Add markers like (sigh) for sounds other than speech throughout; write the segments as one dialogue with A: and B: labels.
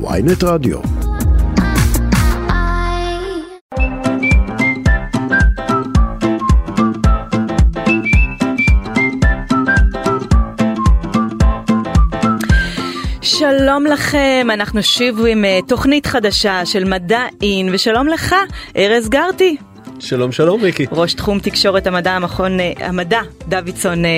A: ויינט רדיו.
B: שלום לכם, אנחנו שוב עם uh, תוכנית חדשה של מדע אין, ושלום לך, ארז גרטי.
C: שלום שלום ריקי.
B: ראש תחום תקשורת המדע, המכון, uh, המדע, דוידסון, uh,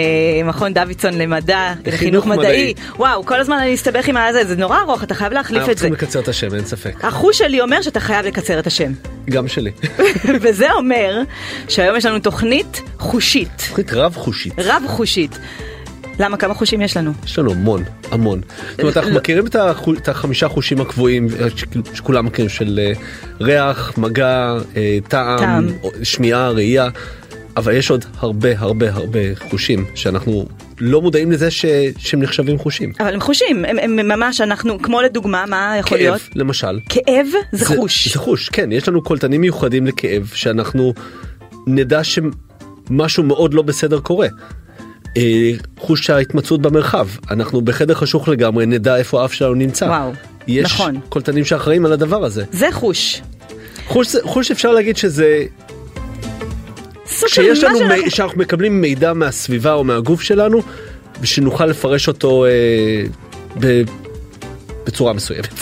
B: מכון דוידסון למדע, לחינוך מדעי. מדעי. וואו, כל הזמן אני מסתבך עם הזה, זה נורא ארוך, אתה חייב להחליף את זה.
C: אנחנו צריכים לקצר את השם, אין ספק.
B: החוש שלי אומר שאתה חייב לקצר את השם. (laughs)
C: גם שלי. (laughs)
B: וזה אומר שהיום יש לנו תוכנית חושית.
C: תוכנית רב חושית.
B: רב חושית. למה? כמה חושים יש לנו?
C: יש לנו המון, המון. זאת אומרת, אנחנו מכירים את החמישה חושים הקבועים שכולם מכירים של אה, ריח, מגע, אה, טעם, שמיעה, ראייה, אבל יש עוד הרבה הרבה הרבה חושים שאנחנו לא מודעים לזה ש... שהם נחשבים חושים.
B: אבל הם חושים, הם, הם ממש אנחנו, כמו לדוגמה, מה יכול
C: כאב,
B: להיות?
C: כאב, למשל.
B: כאב זה, זה חוש.
C: זה חוש, כן, יש לנו קולטנים מיוחדים לכאב שאנחנו נדע שמשהו מאוד לא בסדר קורה. אה, חוש ההתמצאות במרחב אנחנו בחדר חשוך לגמרי נדע איפה האף שלנו נמצא.
B: וואו,
C: יש
B: נכון.
C: קולטנים שאחראים על הדבר הזה.
B: זה חוש.
C: חוש, חוש אפשר להגיד שזה שיש לנו,
B: מה
C: מ...
B: שאנחנו...
C: שאנחנו מקבלים מידע מהסביבה או מהגוף שלנו ושנוכל לפרש אותו אה, ב... בצורה מסוימת.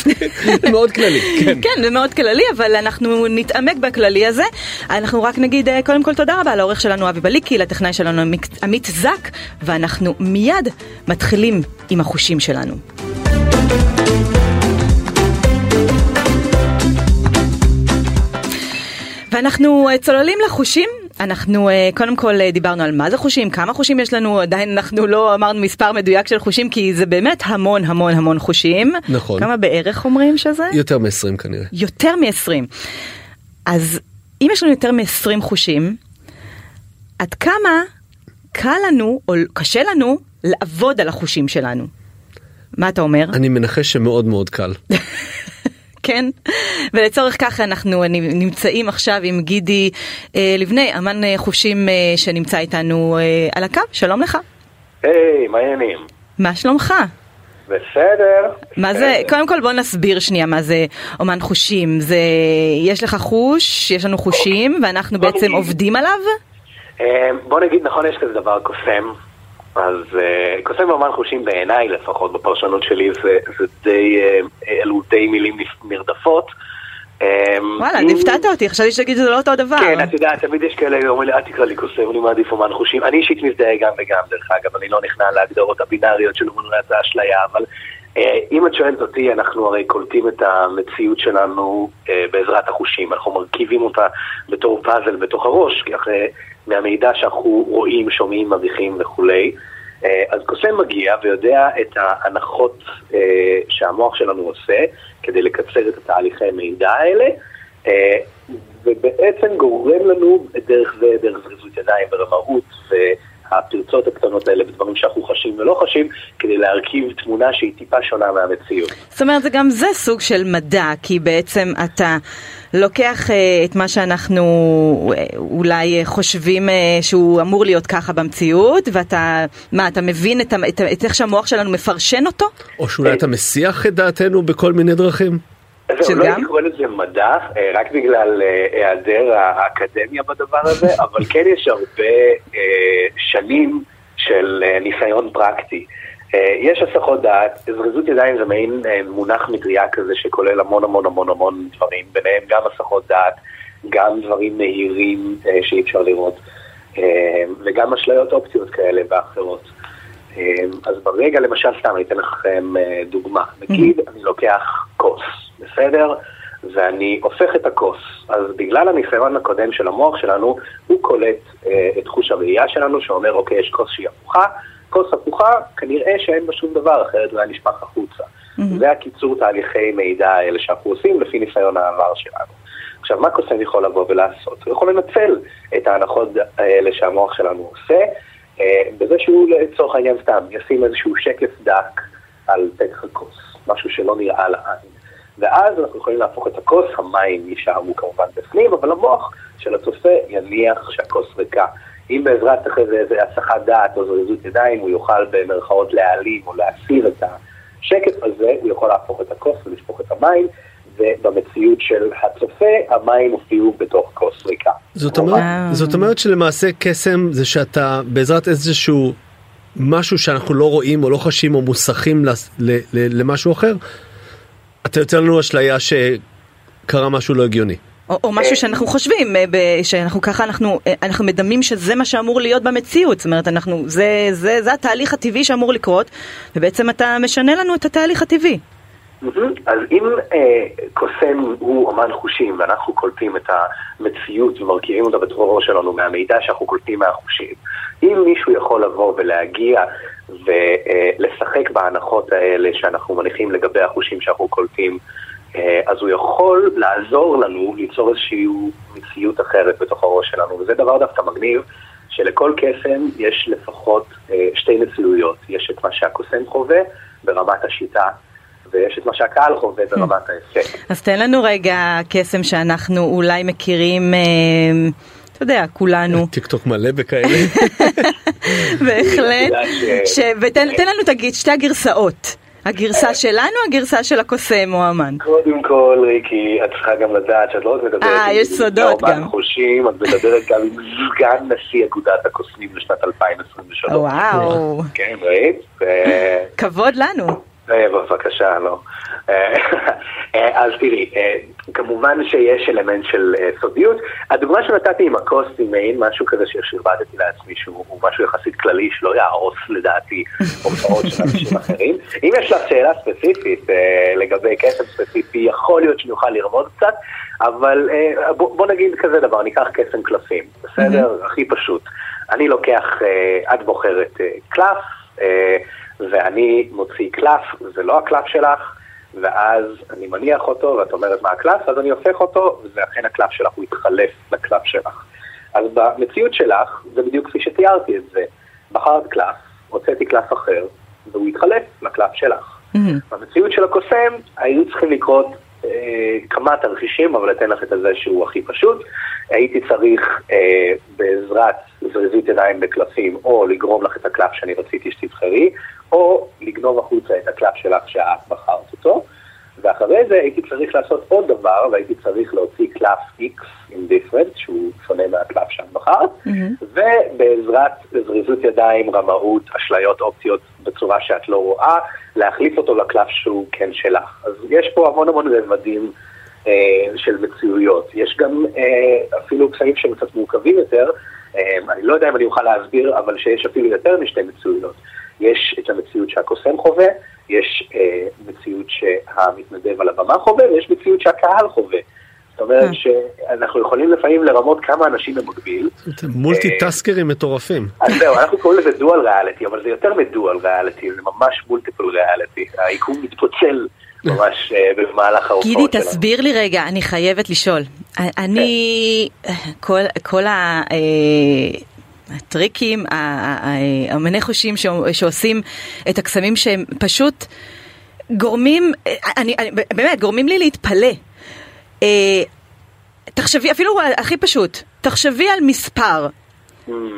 C: זה (laughs) מאוד כללי, כן.
B: כן, זה מאוד כללי, אבל אנחנו נתעמק בכללי הזה. אנחנו רק נגיד אה, קודם כל תודה רבה לעורך שלנו אבי בליקי, לטכנאי שלנו עמית זק, ואנחנו מיד מתחילים עם החושים שלנו. ואנחנו אה, צוללים לחושים אנחנו uh, קודם כל uh, דיברנו על מה זה חושים, כמה חושים יש לנו, עדיין אנחנו לא אמרנו מספר מדויק של חושים כי זה באמת המון המון המון חושים.
C: נכון.
B: כמה בערך אומרים שזה?
C: יותר מ-20 כנראה.
B: יותר מ-20. אז אם יש לנו יותר מ-20 חושים, עד כמה קל לנו או קשה לנו לעבוד על החושים שלנו? מה אתה אומר?
C: אני מנחש שמאוד מאוד קל. (laughs)
B: כן, ולצורך כך אנחנו נמצאים עכשיו עם גידי אה, לבני, אמן אה, חושים אה, שנמצא איתנו אה, על הקו, שלום לך.
D: היי, hey, מה העניינים?
B: מה שלומך?
D: בסדר.
B: מה זה, קודם כל בוא נסביר שנייה מה זה אומן חושים. זה, יש לך חוש, יש לנו חושים, ואנחנו בעצם עובדים עליו?
D: בוא נגיד, נכון, יש כזה דבר קוסם. אז קוסם ואומן חושים בעיניי לפחות, בפרשנות שלי, זה, זה די, uh, אלו די מילים נרדפות.
B: וואלה, אם... הפתעת אותי, חשבתי שתגיד שזה לא אותו דבר.
D: כן, את יודעת, תמיד יש כאלה שאומרים לי, אל תקרא לי קוסם, אני מעדיף אומן חושים. אני אישית מזדהה גם וגם, דרך אגב, אני לא נכנע להגדרות הבינאריות של אומנות האשליה, אבל uh, אם את שואלת אותי, אנחנו הרי קולטים את המציאות שלנו בעזרת החושים, אנחנו מרכיבים אותה בתור פאזל בתוך הראש, כי אחרי... מהמידע שאנחנו רואים, שומעים, מריחים וכולי. אז קוסם מגיע ויודע את ההנחות שהמוח שלנו עושה כדי לקצר את התהליכי מידע האלה, ובעצם גורם לנו דרך זה, דרך זריזות ידיים ורמאות והפרצות הקטנות האלה בדברים שאנחנו חשים ולא חשים, כדי להרכיב תמונה שהיא טיפה שונה מהמציאות.
B: זאת אומרת, זה גם זה סוג של מדע, כי בעצם אתה... לוקח uh, את מה שאנחנו uh, אולי uh, חושבים uh, שהוא אמור להיות ככה במציאות, ואתה, מה, אתה מבין את, את, את איך שהמוח שלנו מפרשן אותו?
C: או שאולי אתה מסיח את דעתנו בכל מיני דרכים?
D: זהו, לא הייתי קורא לזה מדע, רק בגלל היעדר האקדמיה בדבר הזה, (laughs) אבל כן יש הרבה שנים של ניסיון פרקטי. יש הסחות דעת, זריזות ידיים זה מעין מונח מטריה כזה שכולל המון המון המון המון דברים, ביניהם גם הסחות דעת, גם דברים מהירים שאי אפשר לראות, וגם אשליות אופציות כאלה ואחרות. אז ברגע, למשל, סתם, אני אתן לכם דוגמה. נגיד, אני לוקח כוס, בסדר? ואני הופך את הכוס. אז בגלל הניסיון הקודם של המוח שלנו, הוא קולט את חוש הראייה שלנו, שאומר, אוקיי, יש כוס שהיא הפוכה. כוס הפוכה, כנראה שאין בה שום דבר, אחרת הוא היה נשפך החוצה. Mm-hmm. זה הקיצור תהליכי מידע האלה שאנחנו עושים לפי ניסיון העבר שלנו. עכשיו, מה קוסם יכול לבוא ולעשות? הוא יכול לנצל את ההנחות האלה שהמוח שלנו עושה, אה, בזה שהוא לצורך העניין סתם ישים איזשהו שקף דק על פתח הכוס, משהו שלא נראה לעין. ואז אנחנו יכולים להפוך את הכוס, המים יישארו כמובן בפנים, אבל המוח של הצופה יניח שהכוס ריקה. אם בעזרת אחרי זה איזה הסחת דעת או זריזות ידיים, הוא יוכל במרכאות להעלים או להסיר את בשקף הזה הוא יכול להפוך את הכוס ולשפוך את המים, ובמציאות של הצופה המים הופיעו בתוך כוס ריקה.
C: זאת אומרת, זאת אומרת שלמעשה קסם זה שאתה בעזרת איזשהו משהו שאנחנו לא רואים או לא חשים או מוסכים למשהו אחר, אתה יוצא לנו אשליה שקרה משהו לא הגיוני.
B: או, או משהו שאנחנו חושבים, אה, שאנחנו ככה, אנחנו, אה, אנחנו מדמים שזה מה שאמור להיות במציאות, זאת אומרת, אנחנו, זה, זה, זה התהליך הטבעי שאמור לקרות, ובעצם אתה משנה לנו את התהליך הטבעי.
D: אז אם אה, קוסם הוא אמן חושים ואנחנו קולטים את המציאות ומרכיבים אותה בתוך הראש שלנו מהמידע שאנחנו קולטים מהחושים, אם מישהו יכול לבוא ולהגיע ולשחק בהנחות האלה שאנחנו מניחים לגבי החושים שאנחנו קולטים, אה, אז הוא יכול לעזור לנו ליצור איזושהי מציאות אחרת בתוך הראש שלנו, וזה דבר דווקא מגניב, שלכל קסם יש לפחות אה, שתי מציאויות, יש את מה שהקוסם חווה ברמת השיטה, ויש את מה שהקהל חווה ברמת האפקט.
B: אז תן לנו רגע קסם שאנחנו אולי מכירים, אה, אתה יודע, כולנו. (laughs)
C: טיק טוק מלא בכאלה. (laughs)
B: בהחלט, ותן לנו את שתי הגרסאות. הגרסה שלנו, הגרסה של הקוסם או האמן?
D: קודם כל, ריקי, את צריכה גם לדעת שאת לא רק מדברת
B: אה, יש סודות גם.
D: חושים, את מדברת גם עם סגן נשיא אגודת הקוסמים לשנת 2023.
B: וואו.
D: כן, ראית?
B: כבוד לנו.
D: אה, בבקשה, לא. אה, אז תראי, אה, כמובן שיש אלמנט של סודיות. הדוגמה שנתתי עם הכוס היא מעין משהו כזה ששרבטתי לעצמי, שהוא משהו יחסית כללי שלא יהרוס לדעתי (laughs) הופעות של אנשים אחרים. אם יש לך שאלה ספציפית לגבי קסם ספציפי, יכול להיות שנוכל לרמוד קצת, אבל בוא נגיד כזה דבר, ניקח קסם קלפים, בסדר? הכי פשוט. אני לוקח, את בוחרת קלף, ואני מוציא קלף, זה לא הקלף שלך, ואז אני מניח אותו, ואת אומרת מה הקלף, אז אני הופך אותו, ואכן הקלף שלך הוא יתחלף לקלף שלך. אז במציאות שלך, זה בדיוק כפי שתיארתי את זה. בחרת קלף, הוצאתי קלף אחר, והוא יתחלף לקלף שלך. Mm-hmm. במציאות של הקוסם, היו צריכים לקרות כמה תרחישים, אבל אתן לך את הזה שהוא הכי פשוט. הייתי צריך אה, בעזרת זריזות ידיים בקלפים, או לגרום לך את הקלף שאני רציתי שתבחרי, או לגנוב החוצה את הקלף שלך שאת בחרת אותו, ואחרי זה הייתי צריך לעשות עוד דבר, והייתי צריך להוציא קלף X עם דיפרנט, שהוא שונה מהקלף שאת בחרת, mm-hmm. ובעזרת זריזות ידיים, רמאות, אשליות, אופציות, בצורה שאת לא רואה, להחליף אותו לקלף שהוא כן שלך. אז יש פה המון המון רבדים אה, של מציאויות. יש גם אה, אפילו קשיים שהם קצת מורכבים יותר, אה, אני לא יודע אם אני אוכל להסביר, אבל שיש אפילו יותר משתי מציאויות. יש את המציאות שהקוסם חווה, יש אה, מציאות שהמתנדב על הבמה חווה, ויש מציאות שהקהל חווה. זאת אומרת אה. שאנחנו יכולים לפעמים לרמות כמה אנשים במקביל.
C: מולטי-טסקרים מטורפים.
D: אז זהו, אנחנו קוראים לזה דואל ריאליטי, אבל זה יותר מדואל ריאליטי, זה ממש מולטיפל ריאליטי. היקום מתפוצל ממש אה, במהלך ההופעות
B: שלנו. גידי, תסביר לי רגע, אני חייבת לשאול. אני, כל ה... הטריקים, האמני חושים שעושים את הקסמים שהם פשוט גורמים, אני, אני, באמת, גורמים לי להתפלא. אה, תחשבי, אפילו הכי פשוט, תחשבי על מספר.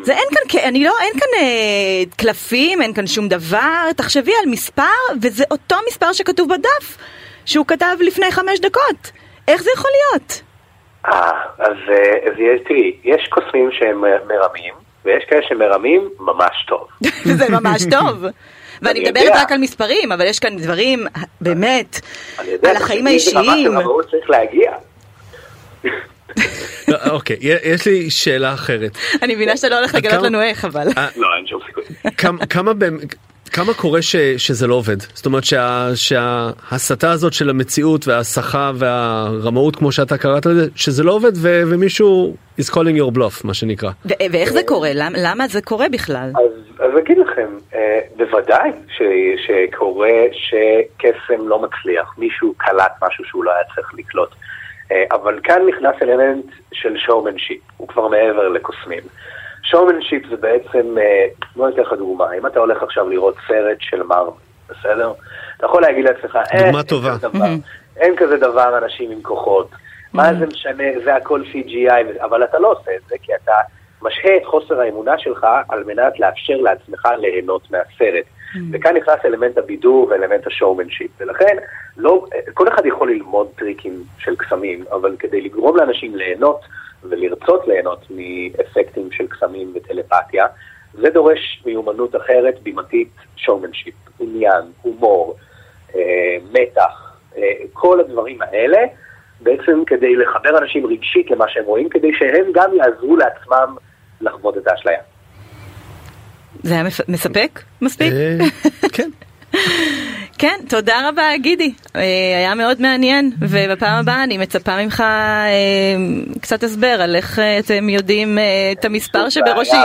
B: זה אין כאן, אני לא, אין כאן אה, קלפים, אין כאן שום דבר, תחשבי על מספר, וזה אותו מספר שכתוב בדף, שהוא כתב לפני חמש דקות. איך זה יכול להיות?
D: אה, אז, אה, אז תראי, יש קוסמים שהם אה, מרמים, ויש כאלה שמרמים ממש טוב. (laughs)
B: זה ממש טוב. (laughs) ואני מדברת רק על מספרים, אבל יש כאן דברים, באמת, על החיים האישיים.
D: צריך להגיע.
C: לא, אוקיי, יש לי שאלה אחרת.
B: אני מבינה שאתה לא הולך לגלות לנו איך, אבל...
D: לא, אין שום סיכוי.
C: כמה כמה קורה ש, שזה לא עובד? זאת אומרת שה, שההסתה הזאת של המציאות וההסחה והרמאות כמו שאתה קראת לזה, שזה לא עובד ו, ומישהו is calling your bluff מה שנקרא.
B: ו- ואיך זה קורה? למה, למה זה קורה בכלל?
D: אז, אז אגיד לכם, אה, בוודאי ש, שקורה שקסם לא מצליח, מישהו קלט משהו שהוא לא היה צריך לקלוט. אה, אבל כאן נכנס אלמנט של showmanship, הוא כבר מעבר לקוסמים. שואומנשיפ זה בעצם, אה, בוא ניתן לך דוגמה, אם אתה הולך עכשיו לראות סרט של מרוויל, בסדר? אתה יכול להגיד לעצמך,
C: אה, דוגמה אין, טובה.
D: אין כזה דבר אנשים עם כוחות, מה זה משנה, זה הכל CGI, אבל אתה לא עושה את זה, כי אתה משהה את חוסר האמונה שלך על מנת לאפשר לעצמך ליהנות מהסרט. וכאן נכנס אלמנט הבידור ואלמנט השואומנשיפ, ולכן לא, כל אחד יכול ללמוד טריקים של קסמים, אבל כדי לגרום לאנשים ליהנות ולרצות ליהנות מאפקטים של קסמים וטלפתיה, זה דורש מיומנות אחרת, בימתית, שואומנשיפ, עניין, הומור, אה, מתח, אה, כל הדברים האלה, בעצם כדי לחבר אנשים רגשית למה שהם רואים, כדי שהם גם יעזרו לעצמם לחוות את האשליה.
B: זה היה מספק? מספיק?
C: אה, כן. (laughs)
B: כן, תודה רבה גידי, אה, היה מאוד מעניין ובפעם הבאה אני מצפה ממך אה, קצת הסבר על איך אתם יודעים את המספר שבראשי.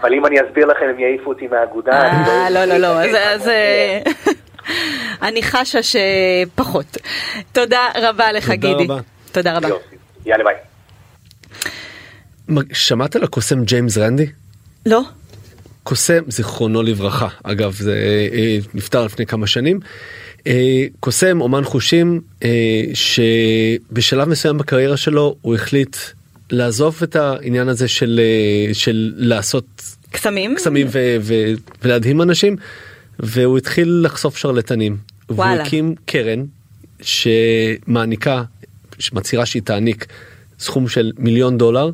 D: אבל אם אני אסביר לכם הם יעיפו אותי מהאגודה.
B: לא, לא, לא, אז (laughs) אני חשה שפחות. תודה רבה לך גידי. תודה רבה.
D: יאללה ביי.
C: שמעת על הקוסם ג'יימס רנדי?
B: לא.
C: קוסם, זיכרונו לברכה, אגב זה אה, נפטר לפני כמה שנים. אה, קוסם, אומן חושים, אה, שבשלב מסוים בקריירה שלו הוא החליט לעזוב את העניין הזה של, של לעשות
B: קסמים,
C: קסמים ו- ו- ולהדהים אנשים, והוא התחיל לחשוף שרלטנים. וואלה. והוא הקים קרן שמעניקה, שמצהירה שהיא תעניק סכום של מיליון דולר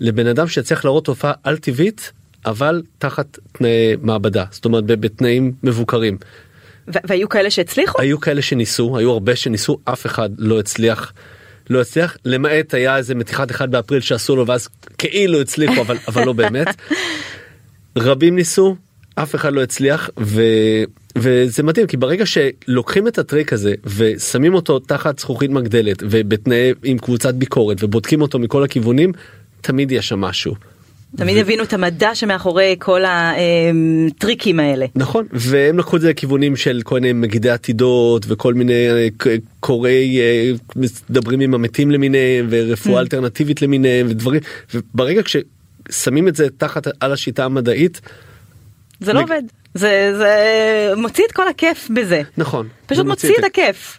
C: לבן אדם שיצליח להראות תופעה על טבעית אבל תחת תנאי מעבדה זאת אומרת בתנאים מבוקרים.
B: והיו כאלה שהצליחו?
C: היו כאלה שניסו היו הרבה שניסו אף אחד לא הצליח. לא הצליח למעט היה איזה מתיחת אחד באפריל שעשו לו ואז כאילו הצליחו אבל אבל לא באמת. (laughs) רבים ניסו אף אחד לא הצליח ו... וזה מדהים כי ברגע שלוקחים את הטריק הזה ושמים אותו תחת זכוכית מגדלת ובתנאי עם קבוצת ביקורת ובודקים אותו מכל הכיוונים תמיד יש שם משהו.
B: תמיד ו... הבינו את המדע שמאחורי כל הטריקים האלה.
C: נכון, והם לקחו את זה לכיוונים של כל מיני מגידי עתידות וכל מיני אה, קוראי, אה, מדברים עם המתים למיניהם ורפואה mm. אלטרנטיבית למיניהם ודברים, וברגע ששמים את זה תחת על השיטה המדעית.
B: זה לא עובד, זה, זה מוציא את כל הכיף בזה.
C: נכון.
B: פשוט מוציא את הכיף.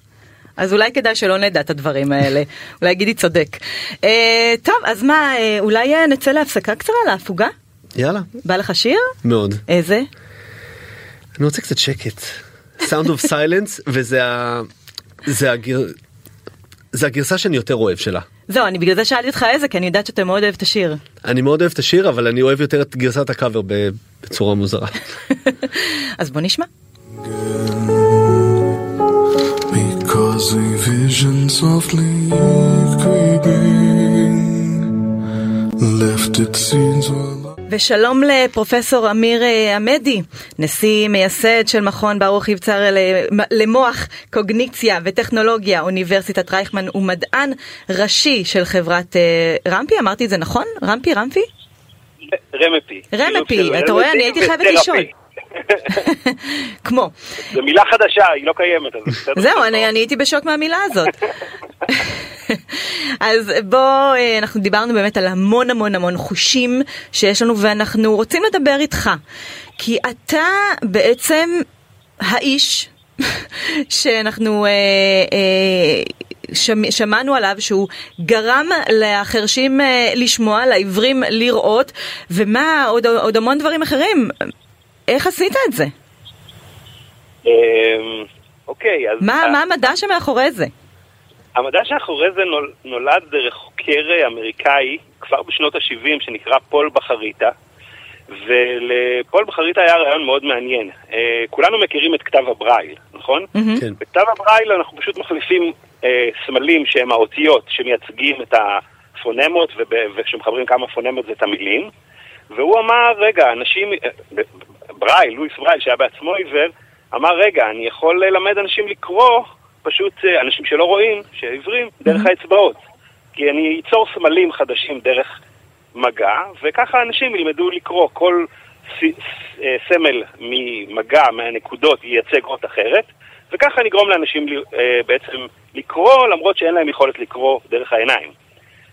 B: אז אולי כדאי שלא נדע את הדברים האלה. אולי גידי צודק. אה, טוב, אז מה, אה, אולי אה, נצא להפסקה קצרה להפוגה?
C: יאללה.
B: בא לך שיר?
C: מאוד.
B: איזה?
C: אני רוצה קצת שקט. Sound of Silence, וזה ה... זה הגר... זה הגרסה שאני יותר אוהב שלה.
B: זהו, אני בגלל זה שאלתי אותך איזה, כי אני יודעת שאתה מאוד אוהב את השיר.
C: אני מאוד אוהב את השיר, אבל אני אוהב יותר את גרסת הקאבר בצורה מוזרה. (laughs)
B: אז בוא נשמע.
A: Was a vision softly creeping, left its scenes
B: ושלום לפרופסור אמיר אה, עמדי, נשיא מייסד של מכון ברוך יבצר למוח, קוגניציה וטכנולוגיה, אוניברסיטת רייכמן ומדען ראשי של חברת אה, רמפי, אמרתי את זה נכון? רמפי, רמפי?
E: רמפי.
B: רמפי, אתה רואה, אני הייתי חייבת לשאול. כמו.
E: זו מילה חדשה, היא לא קיימת.
B: זהו, אני הייתי בשוק מהמילה הזאת. (laughs) אז בוא, אה, אנחנו דיברנו באמת על המון המון המון חושים שיש לנו ואנחנו רוצים לדבר איתך. כי אתה בעצם האיש (laughs) שאנחנו אה, אה, שמענו עליו שהוא גרם לחרשים אה, לשמוע, לעיוורים לראות, ומה, עוד, עוד המון דברים אחרים. איך עשית את זה?
E: אמ, אוקיי, אז...
B: מה, מה המדע שמאחורי זה?
E: המדע שאחורי זה נול, נולד דרך חוקר אמריקאי כבר בשנות ה-70 שנקרא פול בחריטה ולפול בחריטה היה רעיון מאוד מעניין. אה, כולנו מכירים את כתב הברייל, נכון?
C: Mm-hmm. כן.
E: בכתב הברייל אנחנו פשוט מחליפים אה, סמלים שהם האותיות שמייצגים את הפונמות וכשמחברים כמה פונמות זה את המילים והוא אמר, רגע, אנשים, אה, ברייל, לואיס ברייל, שהיה בעצמו עיוור, אמר, רגע, אני יכול ללמד אנשים לקרוא, פשוט אה, אנשים שלא רואים, שעיוורים, דרך האצבעות. כי אני אצור סמלים חדשים דרך מגע, וככה אנשים ילמדו לקרוא. כל ס, ס, אה, סמל ממגע, מהנקודות, ייצג אות אחרת, וככה נגרום לאנשים אה, בעצם לקרוא, למרות שאין להם יכולת לקרוא דרך העיניים.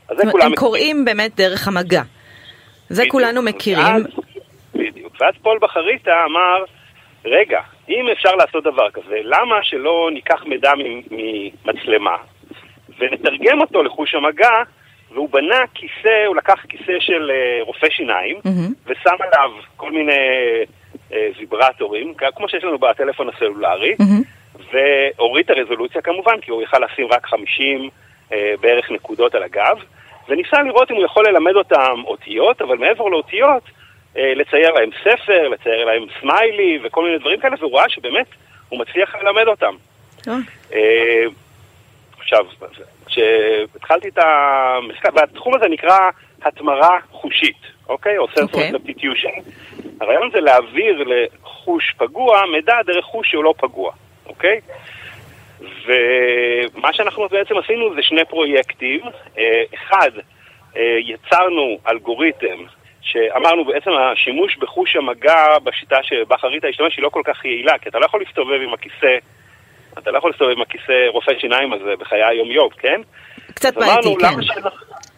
B: אז זה כולם... הם קוראים באמת דרך המגע. זה. כולנו מכירים. ואז,
E: פול בחריטה אמר, רגע, אם אפשר לעשות דבר כזה, למה שלא ניקח מידע ממצלמה ונתרגם אותו לחוש המגע והוא בנה כיסא, הוא לקח כיסא של אה, רופא שיניים,
B: מהמם.
E: ושם עליו כל מיני אה, ויברטורים, כמו שיש לנו בטלפון הסלולרי,
B: מהמם.
E: והוריד את הרזולוציה כמובן, כי הוא יכל לשים רק 50 אה, בערך נקודות על הגב, וניסה לראות אם הוא יכול ללמד אותם אותיות, אבל מעבר לאותיות, לצייר להם ספר, לצייר להם סמיילי וכל מיני דברים כאלה, והוא ראה שבאמת הוא מצליח ללמד אותם.
B: אה,
E: אה, עכשיו, כשהתחלתי את המחקר, והתחום הזה נקרא התמרה חושית, אוקיי? או
B: אוקיי.
E: sensory substitution. הרעיון זה להעביר לחוש פגוע מידע דרך חוש שהוא לא פגוע, אוקיי? ומה שאנחנו בעצם עשינו זה שני פרויקטים. אה, אחד, אה, יצרנו אלגוריתם שאמרנו בעצם השימוש בחוש המגע בשיטה שבה חרית השתמש היא לא כל כך יעילה, כי אתה לא יכול להסתובב עם הכיסא, אתה לא יכול להסתובב עם הכיסא רופא שיניים הזה בחיי היום-יום, כן?
B: קצת בעייתי, כן.
E: שלא...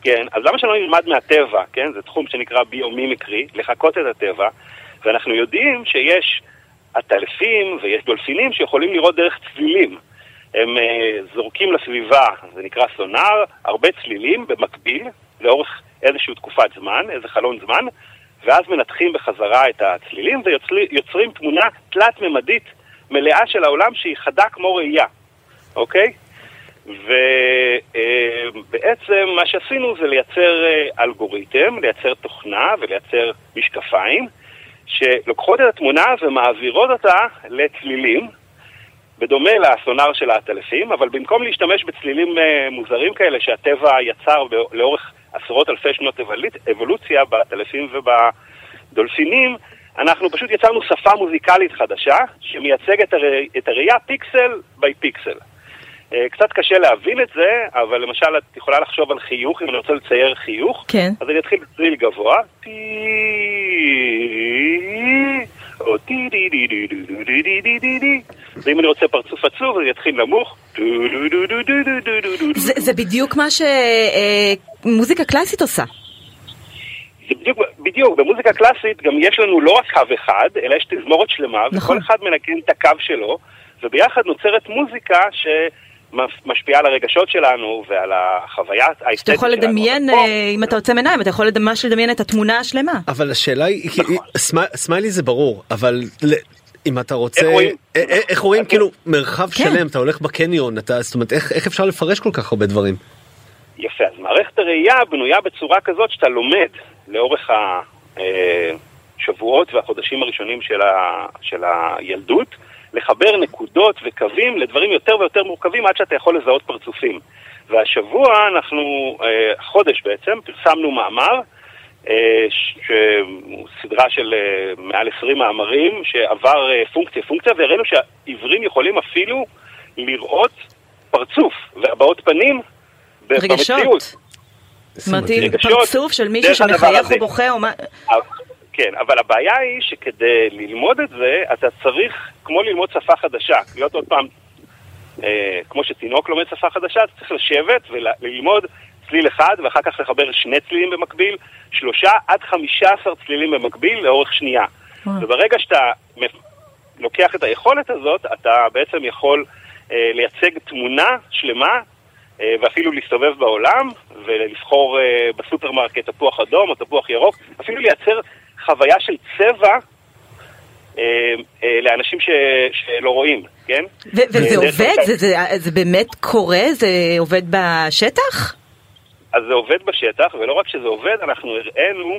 E: כן, אז למה שלא נלמד מהטבע, כן? זה תחום שנקרא ביומימיקרי, לחקות את הטבע, ואנחנו יודעים שיש עטלפים ויש דולפינים שיכולים לראות דרך צלילים. הם uh, זורקים לסביבה, זה נקרא סונאר, הרבה צלילים במקביל, לאורך איזושהי תקופת זמן, איזה חלון זמן, ואז מנתחים בחזרה את הצלילים ויוצרים תמונה תלת-ממדית מלאה של העולם שהיא חדה כמו ראייה, אוקיי? ובעצם מה שעשינו זה לייצר אה, אלגוריתם, לייצר תוכנה ולייצר משקפיים שלוקחות את התמונה ומעבירות אותה לצלילים, בדומה לסונאר של העטלפים, אבל במקום להשתמש בצלילים אה, מוזרים כאלה שהטבע יצר לאורך עשרות אלפי שנות אבולוצ- אבולוציה בעטלפים ובדולפינים, אנחנו פשוט יצרנו שפה מוזיקלית חדשה שמייצגת את הראייה פיקסל ביי פיקסל. אה, קצת קשה להבין את זה, אבל למשל את יכולה לחשוב על חיוך, אם אני רוצה לצייר חיוך,
B: כן.
E: אז אני אתחיל בצליל גבוה, טי, או טי די די די די די די די די די די, ואם אני רוצה פרצוף עצוב, אז אני אתחיל נמוך,
B: זה, זה בדיוק מה שמוזיקה קלאסית עושה.
E: זה בדיוק, בדיוק, במוזיקה קלאסית גם יש לנו לא רק קו אחד, אלא יש תזמורת שלמה,
B: נכון.
E: וכל אחד מנגן את הקו שלו, וביחד נוצרת מוזיקה שמשפיעה על הרגשות שלנו ועל החוויה האסתטית
B: אתה יכול
E: שלנו.
B: לדמיין, אה, אם אתה עוצם עיניים, אתה יכול ממש לדמיין את התמונה השלמה.
C: אבל השאלה היא,
E: נכון.
C: סמי- סמיילי זה ברור, אבל אם אתה רוצה,
E: איך רואים?
C: אה, אה, איך רואים. כאילו מרחב
B: כן.
C: שלם, אתה הולך בקניון, אתה, זאת אומרת, איך איך אפשר לפרש כל כך הרבה דברים?
E: יפה, אז מערכת הראייה בנויה בצורה כזאת שאתה לומד לאורך השבועות והחודשים הראשונים של, ה, של הילדות, לחבר נקודות וקווים לדברים יותר ויותר מורכבים עד שאתה יכול לזהות פרצופים. והשבוע אנחנו, אה, חודש בעצם, פרסמנו מאמר, אה, סדרה של אה, מעל 20 מאמרים שעבר אה, פונקציה פונקציה, והראינו שהעיוורים יכולים אפילו לראות פרצוף והבעות פנים
B: רגשות.
E: במציאות.
B: זאת אומרת,
E: רגשות,
B: פרצוף של מישהו שמחייך
E: הזה.
B: או מה...
E: כן, אבל הבעיה היא שכדי ללמוד את זה, אתה צריך, כמו ללמוד שפה חדשה, להיות עוד פעם, אה, כמו שתינוק לומד שפה חדשה, אתה צריך לשבת וללמוד צליל אחד, ואחר כך לחבר שני צלילים במקביל, שלושה עד חמישה עשר צלילים במקביל לאורך שנייה.
B: וואו.
E: וברגע שאתה לוקח את היכולת הזאת, אתה בעצם יכול אה, לייצג תמונה שלמה, אה, ואפילו להסתובב בעולם, ולבחור אה, בסופרמרקט תפוח אדום או תפוח ירוק, אפילו לייצר חוויה של צבע אה, אה, לאנשים ש, שלא רואים, כן?
B: ו- וזה
E: אה,
B: עובד? זה- זה- זה באמת קורה? זה עובד בשטח?
E: אז זה עובד בשטח, ולא רק שזה עובד, אנחנו הראינו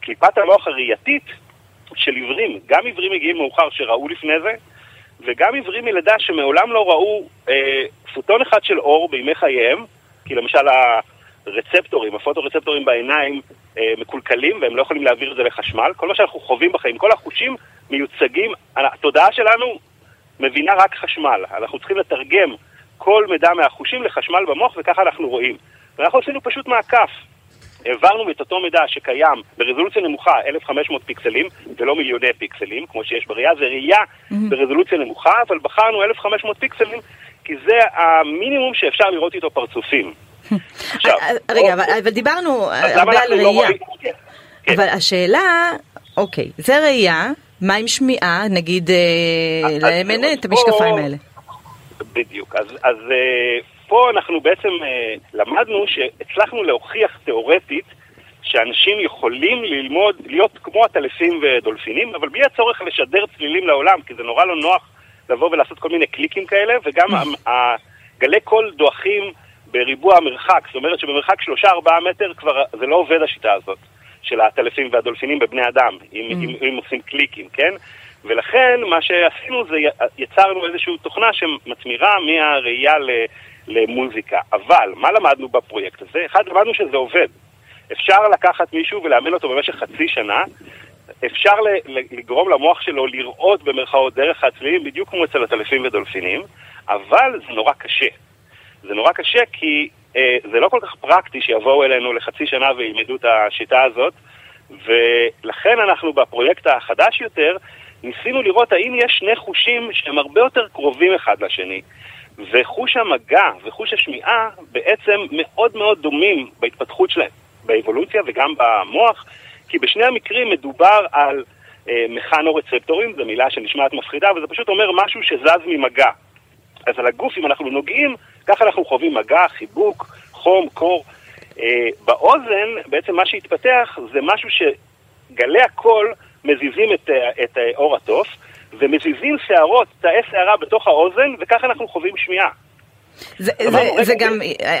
E: שקליפת (clears throat) המוח הראייתית של עיוורים, גם עיוורים מגיעים מאוחר שראו לפני זה, וגם עיוורים מלידה שמעולם לא ראו אה, פוטון אחד של אור בימי חייהם, כי למשל הרצפטורים, הפוטורצפטורים בעיניים אה, מקולקלים והם לא יכולים להעביר את זה לחשמל. כל מה שאנחנו חווים בחיים, כל החושים מיוצגים, התודעה שלנו מבינה רק חשמל. אנחנו צריכים לתרגם כל מידע מהחושים לחשמל במוח וככה אנחנו רואים. ואנחנו עשינו פשוט מעקף. העברנו את אותו מידע שקיים ברזולוציה נמוכה, 1500 פיקסלים, ולא מיליוני פיקסלים, כמו שיש בראייה, זה ראייה ברזולוציה נמוכה, אבל בחרנו 1500 פיקסלים, כי זה המינימום שאפשר לראות איתו פרצופים. עכשיו,
B: אה, אה, רגע, אבל- אבל דיברנו הרבה על ראייה. אבל השאלה, אוקיי, זה ראייה, מה עם שמיעה? נגיד, אה, להם אין
E: אז
B: את
E: פה-
B: המשקפיים האלה.
E: בדיוק. אז, אה, ופה אנחנו בעצם אה, למדנו שהצלחנו להוכיח תיאורטית שאנשים יכולים ללמוד, להיות כמו עטלפים ודולפינים, אבל בלי הצורך לשדר צלילים לעולם, כי זה נורא לא נוח לבוא ולעשות כל מיני קליקים כאלה, וגם הגלי קול דועכים בריבוע המרחק, זאת אומרת שבמרחק 3-4 מטר כבר זה לא עובד השיטה הזאת של העטלפים והדולפינים בבני אדם, אם, mm. אם, אם עושים קליקים, כן? ולכן מה שעשינו זה יצרנו איזושהי תוכנה שמצמירה מהראייה למוזיקה. אבל מה למדנו בפרויקט הזה? אחד, למדנו שזה עובד. אפשר לקחת מישהו ולאמן אותו במשך חצי שנה, אפשר לגרום למוח שלו לראות במרכאות דרך הצלילים בדיוק כמו אצל עטלפים ודולפינים, אבל זה נורא קשה. זה נורא קשה כי אה, זה לא כל כך פרקטי שיבואו אלינו לחצי שנה וילמדו את השיטה הזאת, ולכן אנחנו בפרויקט החדש יותר ניסינו לראות האם יש שני חושים שהם הרבה יותר קרובים אחד לשני. וחוש המגע וחוש השמיעה בעצם מאוד מאוד דומים בהתפתחות שלהם, באבולוציה וגם במוח, כי בשני המקרים מדובר על אה, מכנורצפטורים, זו מילה שנשמעת מפחידה, וזה פשוט אומר משהו שזז ממגע. אז על הגוף, אם אנחנו נוגעים, ככה אנחנו חווים מגע, חיבוק, חום, קור. אה, באוזן, בעצם מה שהתפתח זה משהו שגלי הקול מזיזים את, אה, את אה, אור התוף, ומזיזים שערות, תאי שערה בתוך האוזן, וככה אנחנו חווים שמיעה.
B: זה, זה, זה גם,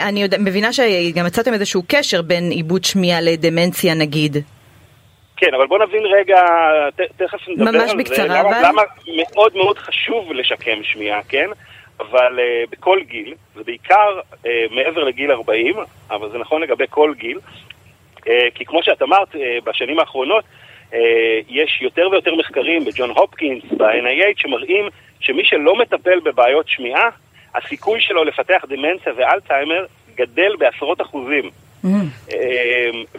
B: אני יודע, מבינה שגם מצאתם איזשהו קשר בין עיבוד שמיעה לדמנציה נגיד.
E: כן, אבל בוא נבין רגע, ת, תכף נדבר
B: ממש על בקצרה,
E: זה,
B: אבל...
E: למה, למה מאוד מאוד חשוב לשקם שמיעה, כן? אבל uh, בכל גיל, ובעיקר uh, מעבר לגיל 40, אבל זה נכון לגבי כל גיל, uh, כי כמו שאת אמרת, uh, בשנים האחרונות, uh, יש יותר ויותר מחקרים בג'ון הופקינס, ב-NIH, שמראים שמי שלא מטפל בבעיות שמיעה, הסיכוי שלו לפתח דמנציה ואלצהיימר גדל בעשרות אחוזים. Mm-hmm.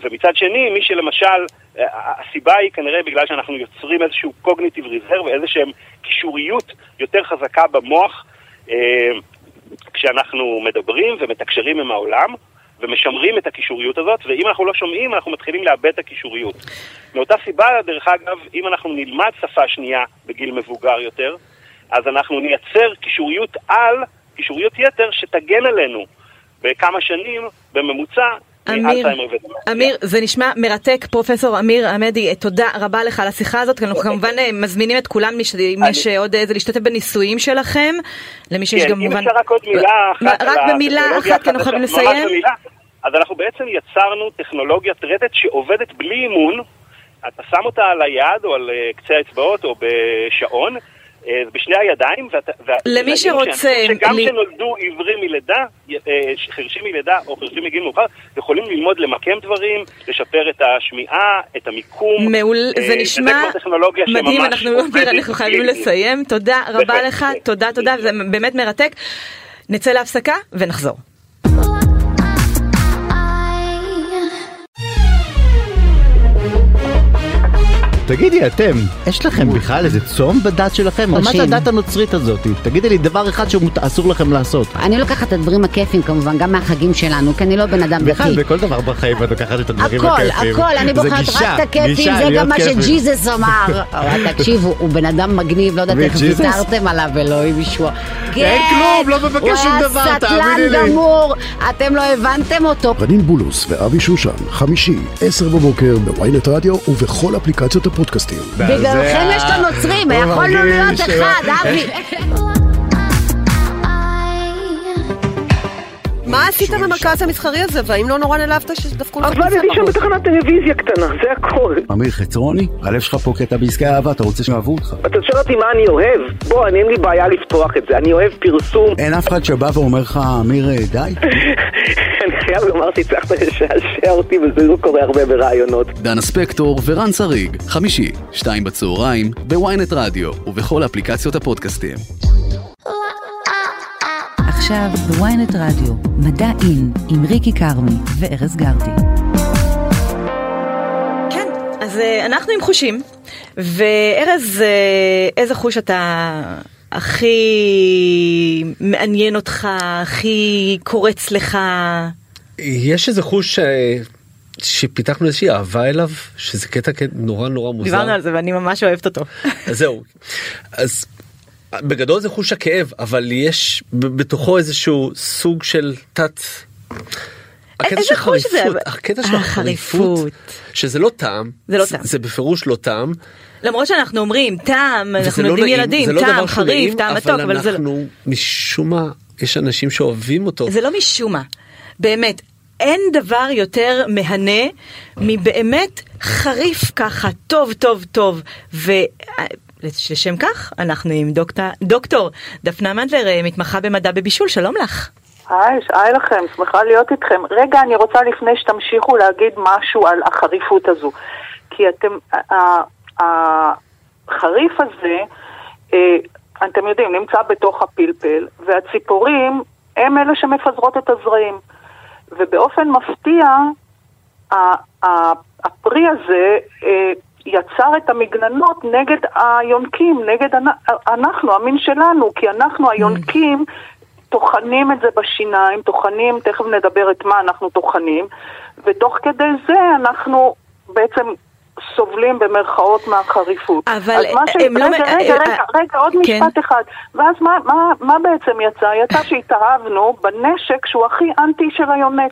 E: ומצד שני, מי שלמשל, הסיבה היא כנראה בגלל שאנחנו יוצרים איזשהו קוגניטיב ריזרב, איזשהם קישוריות יותר חזקה במוח אה, כשאנחנו מדברים ומתקשרים עם העולם ומשמרים את הקישוריות הזאת, ואם אנחנו לא שומעים, אנחנו מתחילים לאבד את הקישוריות. מאותה סיבה, דרך אגב, אם אנחנו נלמד שפה שנייה בגיל מבוגר יותר, אז אנחנו נייצר קישוריות על, קישוריות יתר, שתגן עלינו בכמה שנים בממוצע
B: אמיר, אמיר, זה נשמע מרתק, פרופסור אמיר עמדי, תודה רבה לך על השיחה הזאת, אנחנו כמובן אה, מזמינים את כולם, אם יש עוד איזה להשתתף בניסויים שלכם, למי שיש
E: כן,
B: גם
E: מובן... אם אפשר רק עוד מילה אחת,
B: רק במילה אחת, כי אנחנו חייבים לסיים.
E: אז אנחנו בעצם יצרנו טכנולוגיית רטט שעובדת בלי אימון, אתה שם אותה על היד או על אה, קצה האצבעות או בשעון, אה, בשני הידיים,
B: למי שרוצה,
E: שגם כשנולדו עיוורים מלידה, אה, חירשים מלידה או חירשים מגיל מאוחר, יכולים ללמוד למקם דברים, לשפר את השמיעה, את המיקום.
B: מעול, זה אה, נשמע מדהים, אנחנו, אנחנו (laughs) חייבים לסיים. תודה רבה לך, תודה, תודה, זה באמת מרתק. נצא להפסקה ונחזור.
F: תגידי, אתם, יש לכם בכלל איזה צום בדת שלכם? מה זה הדת הנוצרית הזאת? תגידי לי דבר אחד שאסור לכם לעשות.
G: אני לוקחת את הדברים הכיפים כמובן, גם מהחגים שלנו, כי אני לא בן אדם דתי.
F: בכלל, בכל דבר בחיים את לוקחת את הדברים הכיפים.
G: הכל, הכל, אני בוחרת רק את הכיפים, זה גם מה שג'יזוס אמר. (laughs) תקשיבו, הוא בן אדם מגניב, לא יודעת איך ויתרתם עליו, אלוהים ישוע.
F: אין כלום, לא מבקש שום דבר, תאמיני לי.
G: הוא היה סטלן גמור, אתם לא הבנתם אותו.
A: רנין בולוס ואבי שושן, חמישי, עשר בבוקר, בוויינט רדיו ובכל אפליקציות הפודקאסטים.
G: בגללכם יש את הנוצרים, יכולנו להיות אחד, אבי. (laughs)
H: מה עשית במרכז המסחרי הזה, והאם לא נורא נעלבת שדפקו לך
I: עבדתי שם בתחנת טלוויזיה קטנה, זה הכל.
F: אמיר חצרוני, הלב שלך פה קטע בעסקי אהבה, אתה רוצה שאוהבו אותך.
I: אתה שואל אותי מה אני אוהב? בוא, אני אין לי בעיה לפתוח את זה, אני אוהב פרסום.
F: אין אף אחד שבא ואומר לך, אמיר, די? (laughs)
I: אני חייב לומר שהצלחת לשעשע אותי, וזה לא קורה הרבה ברעיונות.
J: דנה ספקטור ורן שריג, חמישי, שתיים בצהריים, בוויינט רדיו, ובכל אפליקציות הפודקאסטים.
K: עכשיו בוויינט רדיו, מדע אין, עם ריקי כרמי וארז גרטי.
B: כן, אז אה, אנחנו עם חושים, וארז, אה, איזה חוש אתה הכי מעניין אותך, הכי קורץ לך?
C: יש איזה חוש ש... אה, שפיתחנו איזושהי אהבה אליו שזה קטע נורא נורא מוזר.
B: דיברנו על זה ואני ממש אוהבת אותו.
C: אז זהו. אז בגדול זה חוש הכאב, אבל יש בתוכו איזשהו סוג של תת... הקטע של חריפות, הקטע של החריפות, שזה לא טעם,
B: זה לא טעם,
C: זה בפירוש לא טעם.
B: למרות שאנחנו אומרים טעם, אנחנו לא נותנים ילדים,
C: לא
B: טעם חריף, טעם מתוק,
C: אבל אנחנו משום מה, יש אנשים שאוהבים אותו.
B: זה לא משום מה, באמת. אין דבר יותר מהנה מבאמת חריף ככה, טוב טוב טוב. ולשם כך אנחנו עם דוקטור, דוקטור דפנה מנדלר, מתמחה במדע בבישול, שלום לך.
L: היי, היי לכם, שמחה להיות איתכם. רגע, אני רוצה לפני שתמשיכו להגיד משהו על החריפות הזו. כי אתם, החריף הזה, אה, אתם יודעים, נמצא בתוך הפלפל, והציפורים הם אלה שמפזרות את הזרעים. ובאופן מפתיע, הפרי הזה אה, יצר את המגננות נגד היונקים, נגד אנחנו, המין שלנו, כי אנחנו היונקים טוחנים את זה בשיניים, טוחנים, תכף נדבר את מה אנחנו טוחנים, ותוך כדי זה אנחנו בעצם סובלים במרכאות מהחריפות.
B: אבל
L: מה ש...
B: הם
L: רגע,
B: לא...
L: רגע, רגע, רגע, רגע, עוד
B: כן.
L: משפט אחד. ואז מה, מה, מה בעצם יצא? יצא שהתאהבנו בנשק שהוא הכי אנטי של היונק.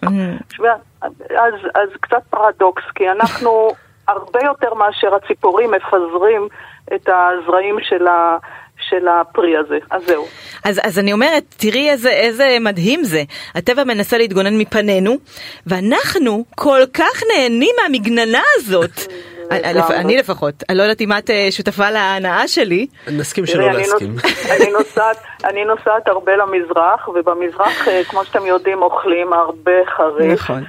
L: אז, אז קצת פרדוקס, כי אנחנו (laughs) הרבה יותר מאשר הציפורים מפזרים את הזרעים של ה... של הפרי הזה, אז זהו.
B: אז, אז אני אומרת, תראי איזה, איזה מדהים זה. הטבע מנסה להתגונן מפנינו, ואנחנו כל כך נהנים מהמגננה הזאת. (laughs) אני לפחות, אני לא יודעת אם את אה, שותפה להנאה שלי.
C: נסכים שלא להסכים.
L: אני נוסעת, הרבה למזרח, ובמזרח, אה, כמו שאתם יודעים, אוכלים הרבה חריף.
B: נכון.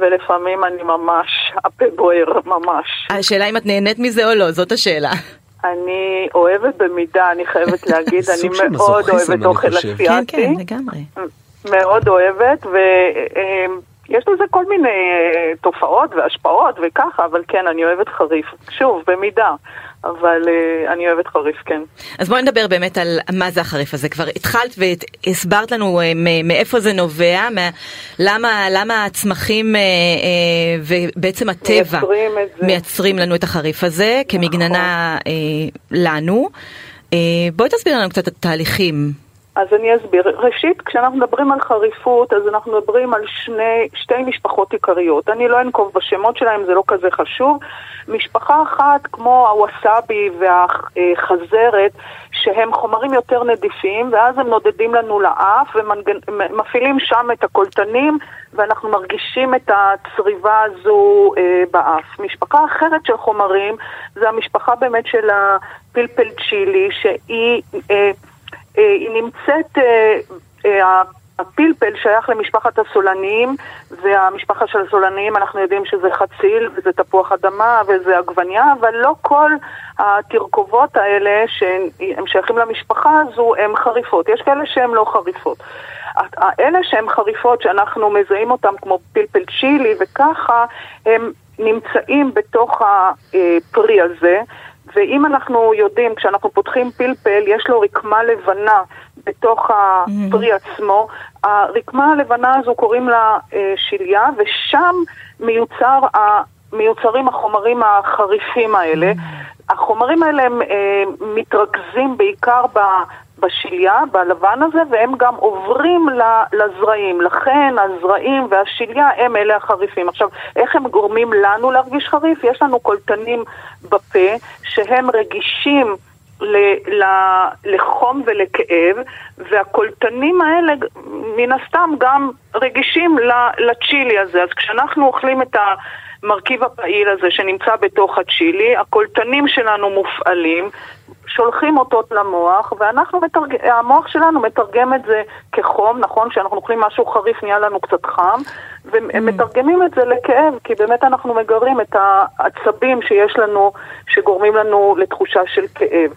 L: ולפעמים אני ממש, הפה בוער, ממש.
B: השאלה אם את נהנית מזה או לא, זאת השאלה.
L: אני אוהבת במידה, אני חייבת להגיד, אני מאוד אוהבת אוכל אסיאתי.
B: כן, כן, לגמרי.
L: מאוד אוהבת, ויש לזה כל מיני אה, תופעות והשפעות וככה, אבל כן, אני אוהבת חריף. שוב, במידה. אבל uh, אני אוהבת חריף, כן.
B: אז בואי נדבר באמת על מה זה החריף הזה. כבר התחלת והסברת לנו uh, מאיפה זה נובע, מה, למה, למה הצמחים uh, uh, ובעצם הטבע
L: מייצרים,
B: מייצרים לנו את החריף הזה כמגננה uh, לנו. Uh, בואי תסביר לנו קצת את התהליכים.
L: אז אני אסביר. ראשית, כשאנחנו מדברים על חריפות, אז אנחנו מדברים על שני, שתי משפחות עיקריות. אני לא אנקוב בשמות שלהם, זה לא כזה חשוב. משפחה אחת, כמו הווסאבי והחזרת, שהם חומרים יותר נדיפים, ואז הם נודדים לנו לאף ומפעילים שם את הקולטנים, ואנחנו מרגישים את הצריבה הזו אה, באף. משפחה אחרת של חומרים, זה המשפחה באמת של הפלפל צ'ילי, שהיא... אה, היא נמצאת, הפלפל שייך למשפחת הסולניים, והמשפחה של הסולניים אנחנו יודעים שזה חציל וזה תפוח אדמה וזה עגבניה, אבל לא כל התרכובות האלה שהם שייכים למשפחה הזו הן חריפות. יש כאלה שהן לא חריפות. אלה שהן חריפות שאנחנו מזהים אותן כמו פלפל צ'ילי וככה, הם נמצאים בתוך הפרי הזה. ואם אנחנו יודעים, כשאנחנו פותחים פלפל, יש לו רקמה לבנה בתוך הפרי עצמו, הרקמה הלבנה הזו קוראים לה אה, שליה, ושם מיוצר, מיוצרים החומרים החריפים האלה. החומרים האלה הם אה, מתרכזים בעיקר ב... בשליה, בלבן הזה, והם גם עוברים לזרעים. לכן הזרעים והשליה הם אלה החריפים. עכשיו, איך הם גורמים לנו להרגיש חריף? יש לנו קולטנים בפה שהם רגישים לחום ולכאב, והקולטנים האלה מן הסתם גם רגישים לצ'ילי הזה. אז כשאנחנו אוכלים את ה... המרכיב הפעיל הזה שנמצא בתוך הצ'ילי, הקולטנים שלנו מופעלים, שולחים אותות למוח, ואנחנו מתרג... המוח שלנו מתרגם את זה כחום, נכון? כשאנחנו אוכלים משהו חריף נהיה לנו קצת חם, והם mm. את זה לכאב, כי באמת אנחנו מגרים את העצבים שיש לנו, שגורמים לנו לתחושה של כאב.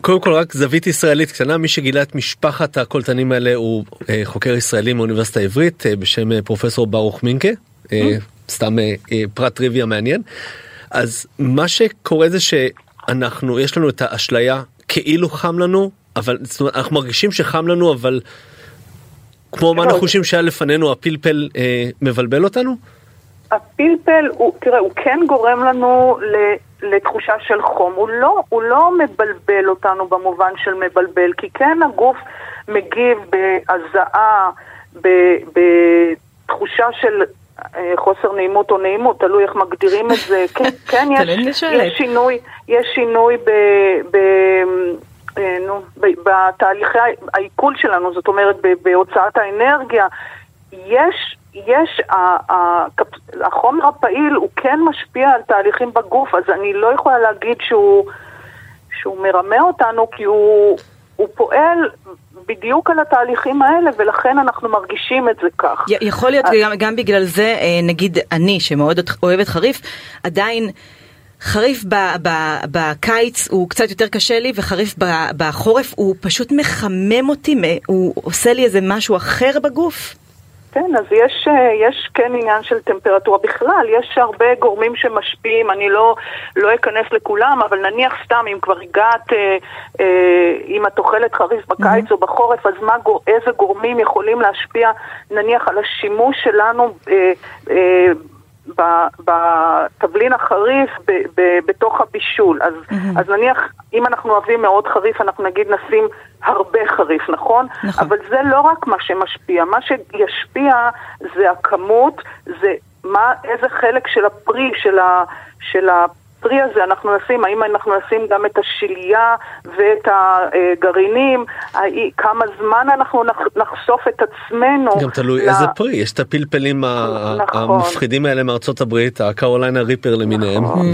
C: קודם כל רק זווית ישראלית קטנה, מי שגילה את משפחת הקולטנים האלה הוא אה, חוקר ישראלי מאוניברסיטה העברית אה, בשם אה, פרופסור ברוך מינקה. סתם פרט טריוויה מעניין. אז מה שקורה זה שאנחנו, יש לנו את האשליה כאילו חם לנו, אבל זאת אומרת, אנחנו מרגישים שחם לנו, אבל כמו מה אנחנו חושבים שהיה לפנינו, הפלפל אה, מבלבל אותנו?
L: הפלפל, הוא, תראה, הוא כן גורם לנו לתחושה של חום. הוא לא, הוא לא מבלבל אותנו במובן של מבלבל, כי כן הגוף מגיב בהזעה, בתחושה של אה, חוסר נעימות או נעימות, תלוי איך מגדירים את זה. (laughs) כן, כן יש, יש שינוי, יש שינוי ב... ב אה, נו, בתהליכי העיכול שלנו, זאת אומרת בהוצאת האנרגיה, יש, יש, החומר הפעיל הוא כן משפיע על תהליכים בגוף, אז אני לא יכולה להגיד שהוא, שהוא מרמה אותנו, כי הוא, הוא פועל בדיוק על התהליכים האלה, ולכן אנחנו מרגישים את זה כך.
B: יכול להיות גם, גם בגלל זה, אה, נגיד אני, שמאוד אוהבת חריף, עדיין... חריף ב, ב, בקיץ הוא קצת יותר קשה לי, וחריף ב, בחורף הוא פשוט מחמם אותי, הוא עושה לי איזה משהו אחר בגוף.
L: כן, אז יש, אה, יש כן עניין של טמפרטורה בכלל, יש הרבה גורמים שמשפיעים, אני לא, לא אכנס לכולם, אבל נניח סתם אם כבר הגעת, אה, אה, אם את אוכלת חריף בקיץ mm-hmm. או בחורף, אז מה, איזה גורמים יכולים להשפיע נניח על השימוש שלנו אה, אה, בתבלין החריף ב, ב, בתוך הבישול. אז, mm-hmm. אז נניח, אם אנחנו אוהבים מאוד חריף, אנחנו נגיד נשים הרבה חריף, נכון? נכון. אבל זה לא רק מה שמשפיע. מה שישפיע זה הכמות, זה מה, איזה חלק של הפרי, של, ה, של הפרי הזה אנחנו נשים, האם אנחנו נשים גם את השלייה ואת הגרעינים, כמה זמן אנחנו נחשוף את עצמנו.
C: גם תלוי לה... איזה פרי, יש את הפלפלים נכון. המפחידים האלה מארצות הברית, הקרוליינה ריפר למיניהם. נכון.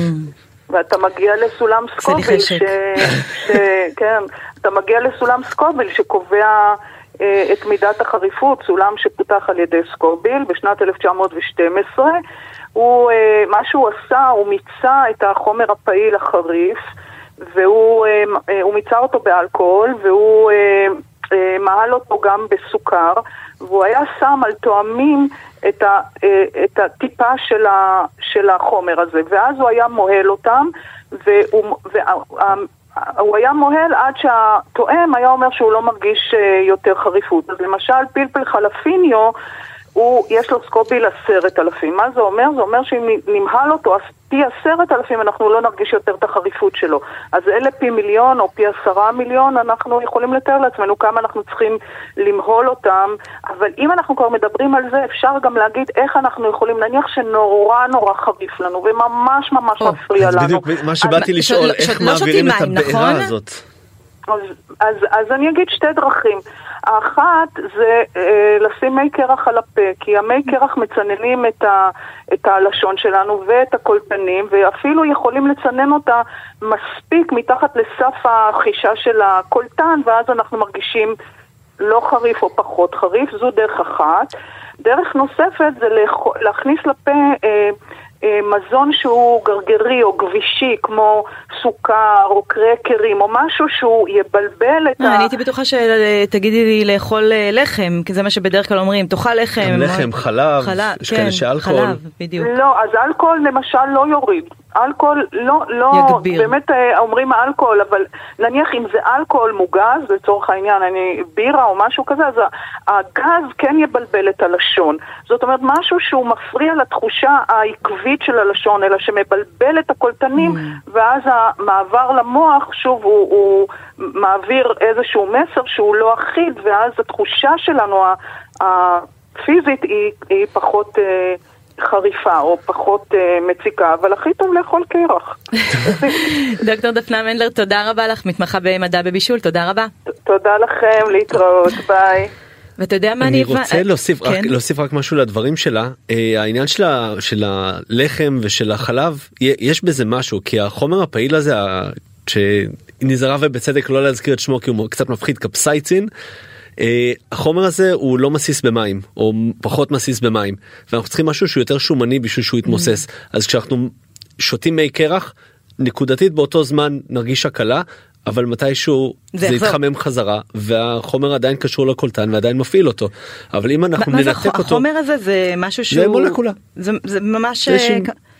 L: ואתה מגיע לסולם סקוביל, ש... ש... כן, אתה מגיע לסולם סקוביל שקובע אה, את מידת החריפות, סולם שפותח על ידי סקוביל בשנת 1912. הוא, אה, מה שהוא עשה, הוא מיצה את החומר הפעיל החריף, והוא אה, אה, מיצה אותו באלכוהול, והוא מעל אותו גם בסוכר, והוא היה שם על תואמים את, ה, את הטיפה של, ה, של החומר הזה, ואז הוא היה מוהל אותם, והוא, והוא היה מוהל עד שהתואם היה אומר שהוא לא מרגיש יותר חריפות. אז למשל פלפל חלפיניו הוא, יש לו סקוביל עשרת אלפים. מה זה אומר? זה אומר שאם נמהל אותו פי עשרת אלפים אנחנו לא נרגיש יותר את החריפות שלו. אז אלה פי מיליון או פי עשרה מיליון, אנחנו יכולים לתאר לעצמנו כמה אנחנו צריכים למהול אותם, אבל אם אנחנו כבר מדברים על זה, אפשר גם להגיד איך אנחנו יכולים, נניח שנורא נורא חריף לנו וממש ממש מפריע לנו.
C: אז בדיוק מה שבאתי לשאול, איך לא מעבירים את הבעירה נכון? הזאת?
L: אז, אז, אז אני אגיד שתי דרכים. האחת זה אה, לשים מי קרח על הפה, כי המי קרח מצננים את, ה, את הלשון שלנו ואת הקולטנים, ואפילו יכולים לצנן אותה מספיק מתחת לסף החישה של הקולטן, ואז אנחנו מרגישים לא חריף או פחות חריף, זו דרך אחת. דרך נוספת זה להכניס לפה אה, מזון שהוא גרגרי או גבישי, כמו סוכר או קרקרים או משהו שהוא יבלבל את
B: אה, ה... אני הייתי בטוחה שתגידי לי לאכול אה, לחם, כי זה מה שבדרך כלל אומרים, תאכל לחם.
C: לחם, חלב, יש כאלה כן, שאלכוהול.
L: לא, אז אלכוהול למשל לא יוריד. אלכוהול לא, לא, יגביר. באמת אה, אומרים אלכוהול, אבל נניח אם זה אלכוהול מוגז, לצורך העניין, אני בירה או משהו כזה, אז הגז כן יבלבל את הלשון. זאת אומרת, משהו שהוא מפריע לתחושה העקבית של הלשון, אלא שמבלבל את הקולטנים, mm. ואז המעבר למוח, שוב, הוא, הוא מעביר איזשהו מסר שהוא לא אחיד, ואז התחושה שלנו, הפיזית, היא, היא פחות... אה, חריפה או פחות uh, מציקה, אבל הכי טוב לאכול קרח. (laughs)
B: דוקטור דפנה מנדלר, תודה רבה לך, מתמחה במדע בבישול, תודה רבה.
L: תודה לכם, להתראות, (laughs) ביי.
B: ואתה יודע מה
C: אני... אני רוצה להוסיף, כן? רק, להוסיף רק משהו לדברים שלה. Uh, העניין שלה, של הלחם ושל החלב, יש בזה משהו, כי החומר הפעיל הזה, שהיא נזהרה ובצדק לא להזכיר את שמו כי הוא קצת מפחיד, קפסייצין. Uh, החומר הזה הוא לא מסיס במים או פחות מסיס במים ואנחנו צריכים משהו שהוא יותר שומני בשביל שהוא יתמוסס. אז כשאנחנו שותים מי קרח נקודתית באותו זמן נרגיש הקלה אבל מתישהו זה, זה יתחמם חזרה והחומר עדיין קשור לקולטן ועדיין מפעיל אותו אבל אם אנחנו
B: מה
C: ננתק
B: זה,
C: אותו
B: החומר הזה זה משהו שהוא
C: זה מולקולה
B: זה, זה ממש
C: זה ש...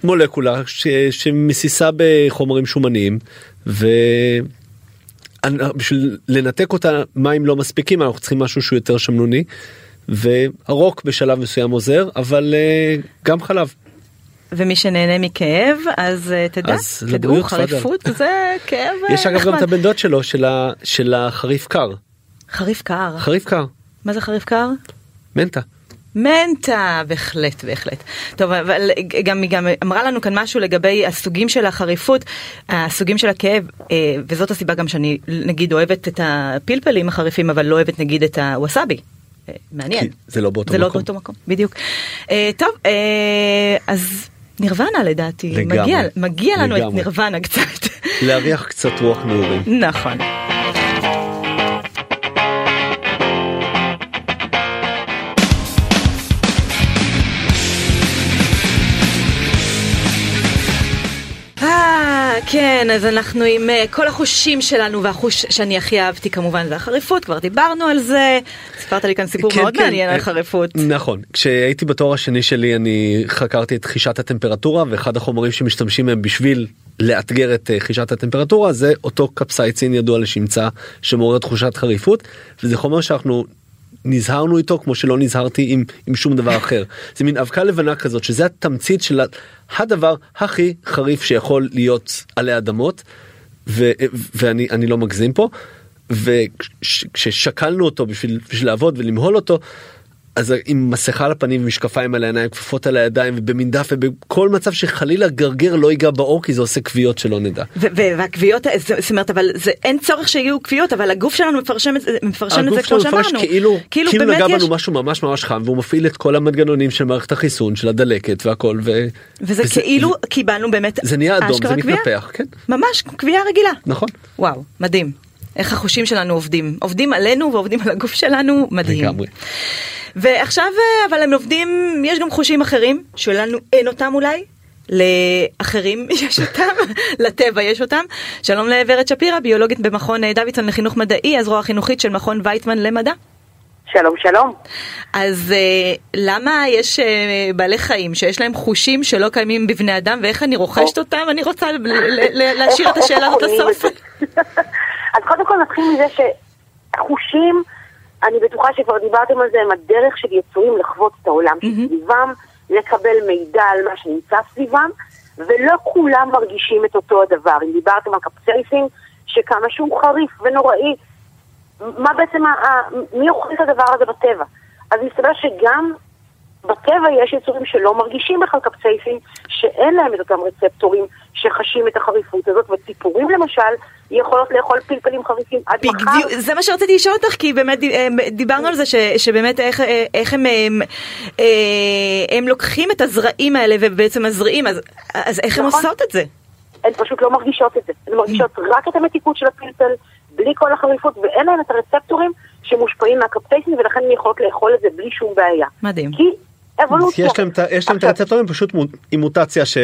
C: מולקולה ש... שמסיסה בחומרים שומניים. ו... בשביל לנתק אותה מים לא מספיקים אנחנו צריכים משהו שהוא יותר שמנוני והרוק בשלב מסוים עוזר אבל uh, גם חלב.
B: ומי שנהנה מכאב, אז uh, תדע,
C: אז
B: תדעו,
C: לבריאות,
B: חריפות זה כאב אה,
C: יש אגב גם את הבן דוד שלו, של ה- של החריף קר.
B: חריף קר.
C: חריף קר,
B: מה זה חריף קר?
C: מנטה.
B: מנטה, בהחלט, בהחלט. טוב, אבל גם היא גם אמרה לנו כאן משהו לגבי הסוגים של החריפות, הסוגים של הכאב, אה, וזאת הסיבה גם שאני נגיד אוהבת את הפלפלים החריפים, אבל לא אוהבת נגיד את הווסאבי. אה, מעניין.
C: זה לא באותו
B: זה לא
C: מקום.
B: באותו מקום, בדיוק. אה, טוב, אז נירוונה לדעתי,
C: לגמרי.
B: מגיע, מגיע לנו את
C: לגמרי.
B: נירוונה קצת.
C: להריח קצת רוח נעורים.
B: נכון. כן, אז אנחנו עם אה, כל החושים שלנו, והחוש שאני הכי אהבתי כמובן זה החריפות, כבר דיברנו על זה. סיפרת לי כאן סיפור
C: כן,
B: מאוד
C: כן.
B: מעניין על חריפות.
C: נכון כשהייתי בתואר השני שלי אני חקרתי את חישת הטמפרטורה ואחד החומרים שמשתמשים בהם בשביל לאתגר את אה, חישת הטמפרטורה זה אותו קפסייצין ידוע לשמצה שמעורר תחושת חריפות וזה חומר שאנחנו. נזהרנו איתו כמו שלא נזהרתי עם, עם שום דבר אחר זה מין אבקה לבנה כזאת שזה התמצית של הדבר הכי חריף שיכול להיות עלי אדמות ו, ואני אני לא מגזים פה וכששקלנו אותו בשביל, בשביל לעבוד ולמהול אותו אז עם מסכה על הפנים ומשקפיים על העיניים כפפות על הידיים ובמין דף ובכל מצב שחלילה גרגר לא ייגע בעור כי זה עושה כוויות שלא נדע.
B: והכוויות, זה- זאת אומרת, אבל זה, אין צורך שיהיו כוויות, אבל הגוף שלנו מפרשם את זה, את זה
C: הגוף
B: כמו
C: שלנו מפרש
B: שאמרנו.
C: כאילו כאילו
B: באמת
C: נגע
B: יש-
C: בנו משהו ממש ממש חם והוא מפעיל את כל המנגנונים של מערכת החיסון של הדלקת והכל ו...
B: וזה כאילו קיבלנו באמת
C: זה נהיה אדום זה. מתנפח כן
B: ממש כווייה רגילה.
C: נכון.
B: וואו, מדהים. איך החושים שלנו עובדים. עובדים עלינו ועובדים על הגוף שלנו, מדהים.
C: לגמרי.
B: ועכשיו, אה, אבל הם עובדים, יש גם חושים אחרים, שלנו אין אותם אולי. לאחרים (laughs) יש אותם, לטבע יש אותם. שלום לוורד שפירא, ביולוגית במכון אה, דוידסון לחינוך מדעי, הזרוע החינוכית של מכון ויצמן למדע.
M: שלום שלום.
B: אז אה, למה יש אה, בעלי חיים שיש להם חושים שלא קיימים בבני אדם ואיך אני רוכשת אותם? אני רוצה להשאיר את השאלה הזאת לסוף. (laughs)
M: אז קודם כל נתחיל מזה שחושים, אני בטוחה שכבר דיברתם על זה, הם הדרך של יצורים לחוות את העולם שסביבם, לקבל מידע על מה שנמצא סביבם, ולא כולם מרגישים את אותו הדבר. אם דיברתם על קפצייסים, שכמה שהוא חריף ונוראי, מה בעצם, מי אוכל את הדבר הזה בטבע? אז מסתבר שגם בטבע יש יצורים שלא מרגישים בכלל קפצייסים, שאין להם את אותם רצפטורים שחשים את החריפות הזאת, וציפורים למשל יכולות לאכול פלפלים חריפים עד מחר.
B: בדיוק, זה מה שרציתי לשאול אותך, כי באמת אה, דיברנו על זה ש, שבאמת איך, אה, איך הם, הם, אה, הם לוקחים את הזרעים האלה ובעצם מזריעים, אז, אז איך הם
M: נכון.
B: עושות את זה?
M: הן פשוט לא מרגישות את זה. הן מרגישות רק את המתיקות של הפלפל, בלי כל החריפות, ואין להן את הרצפטורים שמושפעים מהקפטייסין, ולכן הן יכולות לאכול את זה בלי שום בעיה.
B: מדהים.
M: כי אבולוציה.
C: יש להם את ה- יש להם את הרצפטורים פשוט עם מוטציה ש-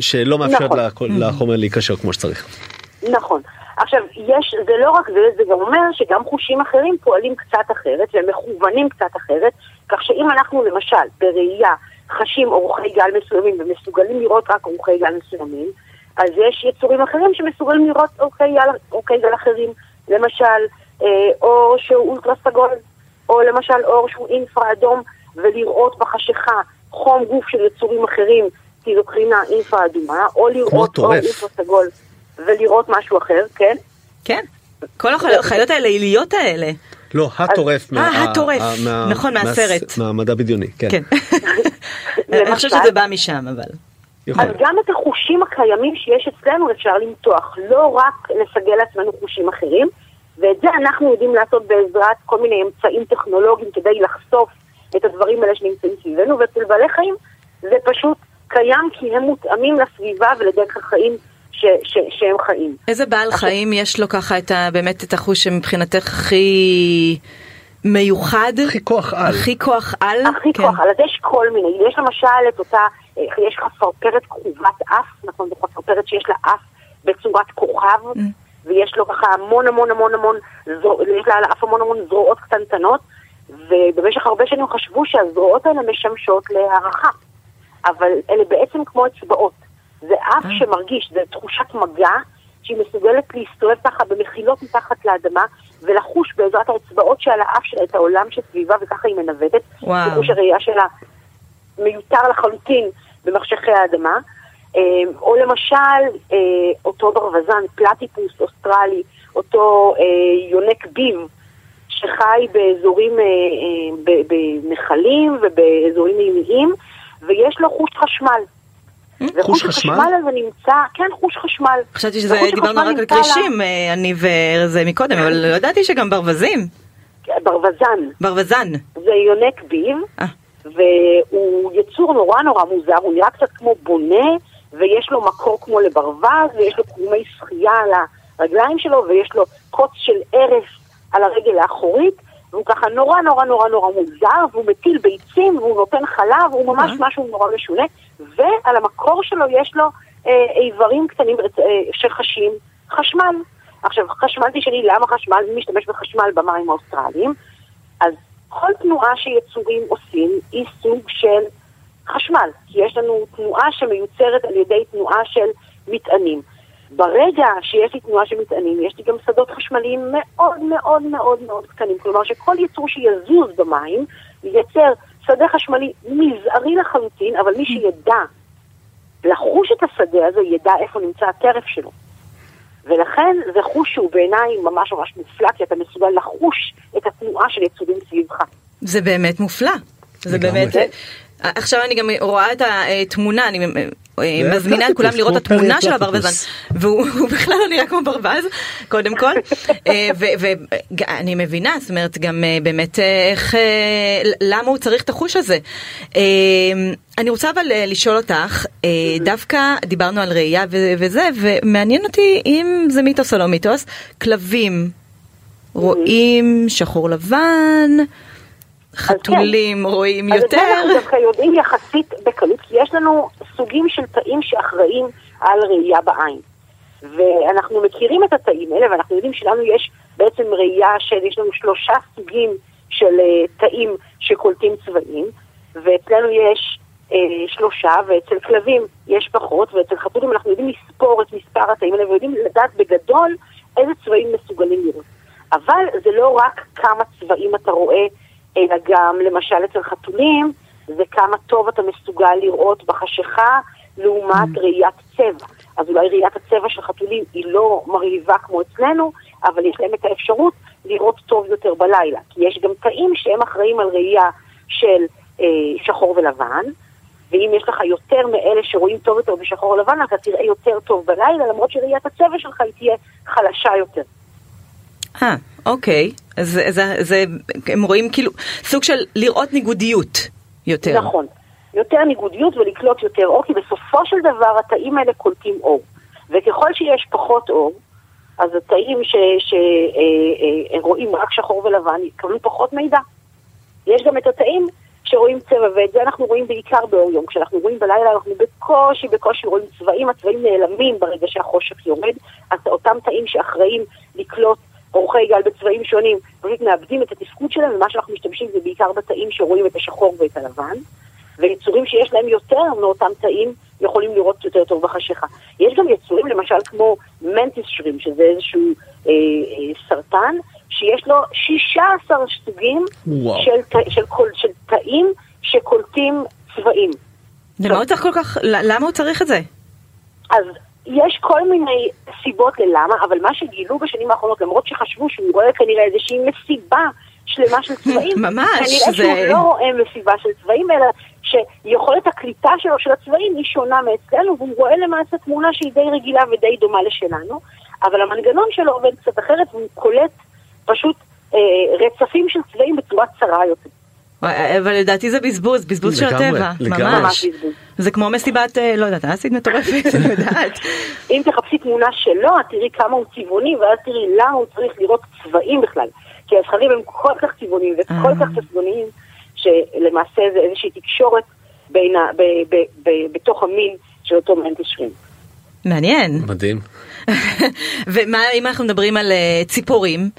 C: שלא מאפשרת
M: נכון.
C: לחומר להיקשר כמו שצריך.
M: נכון. עכשיו, יש, זה לא רק זה, זה גם אומר שגם חושים אחרים פועלים קצת אחרת והם מכוונים קצת אחרת, כך שאם אנחנו למשל בראייה חשים אורכי גל מסוימים ומסוגלים לראות רק אורכי גל מסוימים, אז יש יצורים אחרים שמסוגלים לראות אורכי גל, אורכי גל אחרים, למשל אה, אור שהוא אולטרה סגול, או למשל אור שהוא אינפרה אדום, ולראות בחשיכה חום גוף של יצורים אחרים, כי זו קרינה אינפרה אדומה, או לראות אור
C: טורף.
M: אינפרה סגול ולראות משהו אחר, כן?
B: כן. כל החיות האלה, העיליות האלה.
C: לא, הטורף.
B: אה,
C: מה-
B: הטורף.
C: ה- מה-
B: נכון,
C: מה-
B: מהסרט.
C: מהמדע בדיוני, כן.
B: כן. (laughs) אני חושבת שזה בא משם, אבל.
M: אז גם את החושים הקיימים שיש אצלנו אפשר למתוח, לא רק לסגל לעצמנו חושים אחרים, ואת זה אנחנו יודעים לעשות בעזרת כל מיני אמצעים טכנולוגיים כדי לחשוף את הדברים האלה שנמצאים סביבנו, ואצל בעלי חיים זה פשוט קיים כי הם מותאמים לסביבה ולדרך החיים ש- ש- שהם חיים.
B: איזה בעל חיים יש לו ככה את ה, באמת את החוש שמבחינתך הכי מיוחד?
C: הכי כוח על.
B: הכי כוח על?
M: הכי
B: כן.
M: כוח, על אז יש כל מיני, יש למשל את אותה, אה, יש חפרפרת כרובת אף, נכון, זו חפרפרת שיש לה אף בצורת כוכב, ויש לו ככה המון המון המון המון, זרוע- יש לה על האף המון המון זרועות קטנטנות, ובמשך הרבה שנים חשבו שהזרועות האלה משמשות להערכה, אבל אלה בעצם כמו אצבעות. זה אף שמרגיש, זה תחושת מגע שהיא מסוגלת להסתובב ככה במחילות מתחת לאדמה ולחוש בעזרת האצבעות שעל האף שלה את העולם שסביבה וככה היא מנווטת.
B: וואו.
M: חוש הראייה שלה מיותר לחלוטין במחשכי האדמה. אה, או למשל, אה, אותו ברווזן, פלטיפוס אוסטרלי, אותו אה, יונק ביב, שחי באזורים, בנחלים ובאזורים ימיים, ויש לו חוש חשמל.
C: חוש חשמל?
M: החשמל הזה נמצא, כן, חוש חשמל.
B: חשבתי שזה, דיברנו רק על כרישים, אני וזה מקודם, אבל לא ידעתי שגם ברווזים.
M: ברווזן.
B: ברווזן.
M: זה יונק ביב, והוא יצור נורא נורא מוזר, הוא נראה קצת כמו בונה, ויש לו מקור כמו לברווז, ויש לו קרומי שחייה על הרגליים שלו, ויש לו קוץ של ערש על הרגל האחורית, והוא ככה נורא נורא נורא נורא מוזר, והוא מטיל ביצים, והוא נותן חלב, הוא ממש משהו נורא משונה, ועל המקור שלו יש לו אה, איברים קטנים אה, שחשים חשמל. עכשיו, חשמל תשאלי למה חשמל, מי משתמש בחשמל במים האוסטרליים? אז כל תנועה שיצורים עושים היא סוג של חשמל, כי יש לנו תנועה שמיוצרת על ידי תנועה של מטענים. ברגע שיש לי תנועה של מטענים, יש לי גם שדות חשמליים מאוד מאוד מאוד מאוד קטנים. כלומר שכל יצור שיזוז במים ייצר שדה חשמלי מזערי לחלוטין, אבל מי שידע לחוש את השדה הזה, ידע איפה נמצא הטרף שלו. ולכן זה חוש שהוא בעיניי ממש ממש מופלא, כי אתה מסוגל לחוש את התנועה של יצורים סביבך.
B: זה באמת מופלא. זה באמת... עכשיו אני גם רואה את התמונה, אני אה, מזמינה את כולם לראות את התמונה של הברווזן, והוא (laughs) בכלל לא נראה כמו ברווז, קודם כל, (laughs) אה, ואני מבינה, זאת אומרת, גם אה, באמת איך, למה הוא צריך את החוש הזה. אני רוצה אבל לשאול אותך, דווקא דיברנו על ראייה וזה, ומעניין אותי אם זה מיתוס או לא מיתוס, כלבים. רואים שחור לבן, חתולים כן. רואים
M: אז
B: יותר.
M: אז אנחנו דווקא יודעים יחסית בקלות, כי יש לנו סוגים של תאים שאחראים על ראייה בעין. ואנחנו מכירים את התאים האלה, ואנחנו יודעים שלנו יש בעצם ראייה של, יש לנו שלושה סוגים של uh, תאים שקולטים צבעים, ואצלנו יש uh, שלושה, ואצל כלבים יש פחות, ואצל חתולים אנחנו יודעים לספור את מספר התאים האלה, ויודעים לדעת בגדול איזה צבעים מסוגלים לראות. אבל זה לא רק כמה צבעים אתה רואה אלא גם למשל אצל חתולים, זה כמה טוב אתה מסוגל לראות בחשיכה לעומת mm. ראיית צבע. אז אולי ראיית הצבע של חתולים היא לא מרהיבה כמו אצלנו, אבל יש להם את האפשרות לראות טוב יותר בלילה. כי יש גם תאים שהם אחראים על ראייה של אה, שחור ולבן, ואם יש לך יותר מאלה שרואים טוב יותר בשחור ולבן, אתה תראה יותר טוב בלילה, למרות שראיית הצבע שלך היא תהיה חלשה יותר.
B: אה, אוקיי. אז זה, זה, זה, הם רואים כאילו סוג של לראות ניגודיות יותר.
M: נכון. יותר ניגודיות ולקלוט יותר אור, כי בסופו של דבר התאים האלה קולטים אור. וככל שיש פחות אור, אז התאים שרואים אה, אה, רק שחור ולבן יקבלו פחות מידע. יש גם את התאים שרואים צבע, ואת זה אנחנו רואים בעיקר באור יום. כשאנחנו רואים בלילה אנחנו בקושי, בקושי רואים צבעים, הצבעים נעלמים ברגע שהחושך יורד, אז אותם תאים שאחראים לקלוט אורכי גל בצבעים שונים, פשוט מאבדים את התפקוד שלהם, ומה שאנחנו משתמשים זה בעיקר בתאים שרואים את השחור ואת הלבן, ויצורים שיש להם יותר מאותם תאים יכולים לראות יותר טוב בחשיכה. יש גם יצורים למשל כמו מנטיס שרים, שזה איזשהו אה, אה, סרטן, שיש לו 16 סוגים של, של, של, של תאים שקולטים צבעים.
B: למה הוא צריך כל כך, למה הוא צריך את זה?
M: אז יש כל מיני סיבות ללמה, אבל מה שגילו בשנים האחרונות, למרות שחשבו שהוא רואה כנראה איזושהי מסיבה שלמה של צבעים, (laughs)
B: ממש,
M: כנראה זה... שהוא לא רואה מסיבה של צבעים, אלא שיכולת הקליטה שלו של הצבעים היא שונה מאצלנו, והוא רואה למעשה תמונה שהיא די רגילה ודי דומה לשלנו, אבל המנגנון שלו עובד קצת אחרת, והוא קולט פשוט אה, רצפים של צבעים בצורה צרה יותר.
B: אבל לדעתי זה בזבוז, בזבוז של הטבע, ממש. זה כמו מסיבת, אה, לא יודעת, אסית מטורפת, אני יודעת. (laughs)
M: אם תחפשי תמונה שלו, את תראי כמה הוא צבעוני, ואז תראי למה הוא צריך לראות צבעים בכלל. כי הזכרים הם כל כך צבעוניים וכל כך אה. צבעוניים, שלמעשה זה איזושהי תקשורת בתוך המין של אותו מנטי שרים.
B: מעניין.
C: מדהים. (laughs)
B: ומה אם אנחנו מדברים על אה, ציפורים?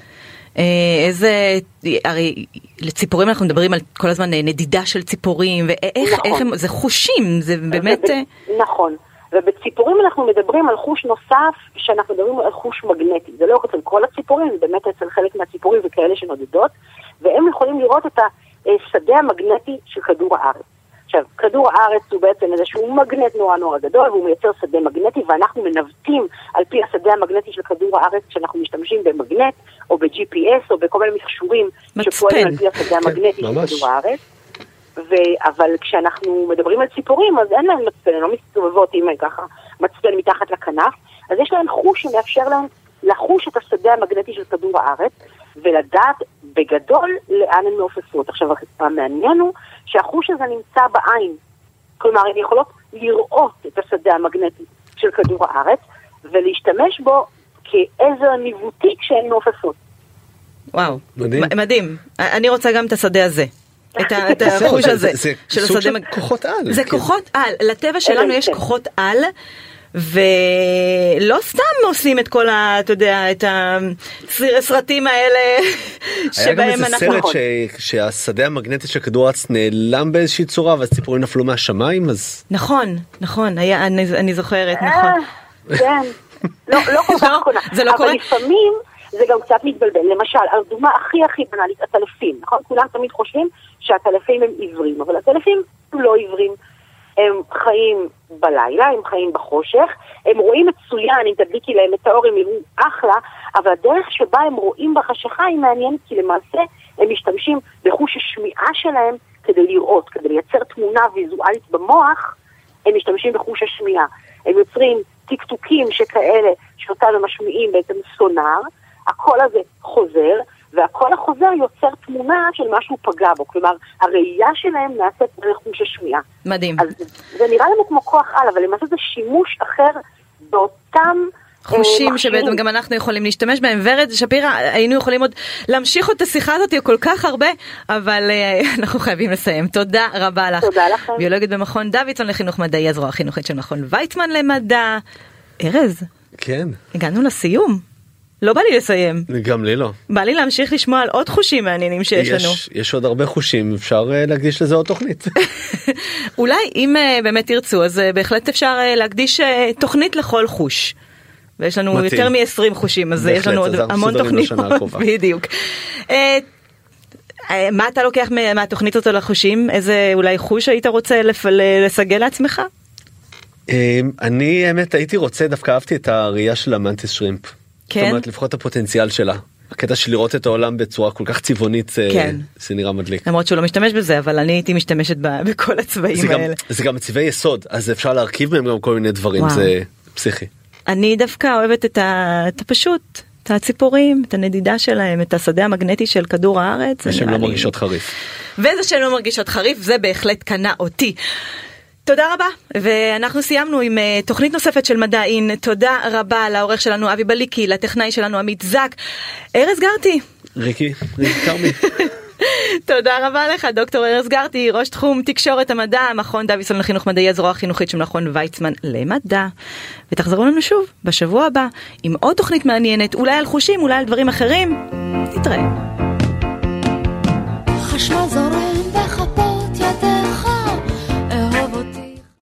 B: אה, איזה, הרי לציפורים אנחנו מדברים על כל הזמן אה, נדידה של ציפורים, ואיך נכון. איך הם, זה חושים, זה באמת... וב,
M: אה, נכון, ובציפורים אנחנו מדברים על חוש נוסף, שאנחנו מדברים על חוש מגנטי. זה לא אצל כל הציפורים, זה באמת אצל חלק מהציפורים וכאלה שנודדות, והם יכולים לראות את השדה המגנטי של כדור הארץ. עכשיו, כדור הארץ הוא בעצם איזשהו מגנט נורא נורא גדול, והוא מייצר שדה מגנטי, ואנחנו מנווטים על פי השדה המגנטי של כדור הארץ כשאנחנו משתמשים במגנט, או ב-GPS, או בכל מיני מכשורים שפועלים על פי השדה המגנטי של כדור הארץ. ו... אבל כשאנחנו מדברים על ציפורים, אז אין להן מצפן, הן לא מסתובבות עם ככה מצפן מתחת לכנף, אז יש להן חוש שמאפשר להן לחוש את השדה המגנטי של כדור הארץ, ולדעת בגדול לאן הן מעופפות. עכשיו, המעניין הוא שהחוש הזה נמצא בעין. כלומר, הן יכולות לראות את השדה המגנטי של כדור הארץ, ולהשתמש בו כעזר ניווטי כשהן מעופפות.
B: וואו, מדהים. מדהים. אני רוצה גם את השדה הזה. את החוש הזה.
C: זה סוג של כוחות על.
B: זה כוחות על. לטבע שלנו יש כוחות על. ולא סתם עושים את כל ה... אתה יודע, את הסרטים האלה שבהם (laughs) אנחנו...
C: היה גם איזה סרט שהשדה המגנטי של כדור הארץ נעלם באיזושהי צורה ואז ציפורים נפלו מהשמיים אז...
B: נכון, נכון, אני זוכרת, נכון.
M: כן, (laughs) לא כל כך. זה לא קורה? אבל לפעמים... זה גם קצת מתבלבל. למשל, הדוגמה הכי הכי בנאלית, עטלפים, נכון? כולם תמיד חושבים שעטלפים הם עיוורים, אבל עטלפים הם לא עיוורים. הם חיים בלילה, הם חיים בחושך, הם רואים מצוין, אם תדליקי להם את האור הם יראו אחלה, אבל הדרך שבה הם רואים בחשיכה היא מעניינת, כי למעשה הם משתמשים בחוש השמיעה שלהם כדי לראות, כדי לייצר תמונה ויזואלית במוח, הם משתמשים בחוש השמיעה. הם יוצרים טקטוקים שכאלה, שאותם הם משמיעים בעצם סונאר, הקול הזה חוזר, והקול החוזר יוצר תמונה של משהו פגע בו, כלומר, הראייה שלהם נעשית דרך חוש השמיעה.
B: מדהים.
M: אז זה נראה לנו כמו כוח על, אבל למעשה זה שימוש אחר באותם...
B: חושים אה, שבעצם גם אנחנו יכולים להשתמש בהם. ורד שפירא, היינו יכולים עוד להמשיך את השיחה הזאת כל כך הרבה, אבל אה, (laughs) אנחנו חייבים לסיים. תודה רבה לך.
M: תודה לכם.
B: ביולוגית במכון דוידסון לחינוך מדעי, הזרוע החינוכית של מכון ויצמן למדע. ארז.
C: כן.
B: הגענו לסיום. לא בא לי לסיים.
C: גם לי לא.
B: בא לי להמשיך לשמוע על עוד חושים מעניינים שיש יש, לנו.
C: יש עוד הרבה חושים, אפשר uh, להקדיש לזה עוד תוכנית. (laughs)
B: אולי אם uh, באמת תרצו, אז uh, בהחלט אפשר uh, להקדיש uh, תוכנית לכל חוש. ויש לנו מתאים. יותר מ-20 חושים, אז בהחלט, יש לנו עוד המון תוכניות. (laughs) בדיוק. Uh, מה אתה לוקח מהתוכנית הזאת לחושים? איזה אולי חוש היית רוצה לסגל לעצמך?
C: אני האמת הייתי רוצה דווקא אהבתי את הראייה של המנטיס שרימפ. כן. זאת אומרת לפחות הפוטנציאל שלה. הקטע של לראות את העולם בצורה כל כך צבעונית כן. זה נראה מדליק.
B: למרות שהוא לא משתמש בזה אבל אני הייתי משתמשת (laughs) בכל הצבעים
C: זה
B: האלה.
C: גם, זה גם צבעי יסוד אז אפשר להרכיב מהם גם כל מיני דברים וואו. זה פסיכי.
B: אני דווקא אוהבת את, ה, את הפשוט. את הציפורים, את הנדידה שלהם, את השדה המגנטי של כדור הארץ.
C: ושהן לא מרגישות חריף.
B: וזה שהן לא מרגישות חריף, זה בהחלט קנה אותי. תודה רבה, ואנחנו סיימנו עם uh, תוכנית נוספת של מדע אין. תודה רבה לעורך שלנו אבי בליקי, לטכנאי שלנו עמית זק. ארז גרטי.
C: ריקי, ריקי כרמי. (laughs)
B: תודה רבה לך, דוקטור ארז גרטי, ראש תחום תקשורת המדע, מכון דויסון לחינוך מדעי, הזרוע החינוכית של מכון ויצמן למדע. ותחזרו לנו שוב בשבוע הבא עם עוד תוכנית מעניינת, אולי על חושים, אולי על דברים אחרים. נתראה. בחפ...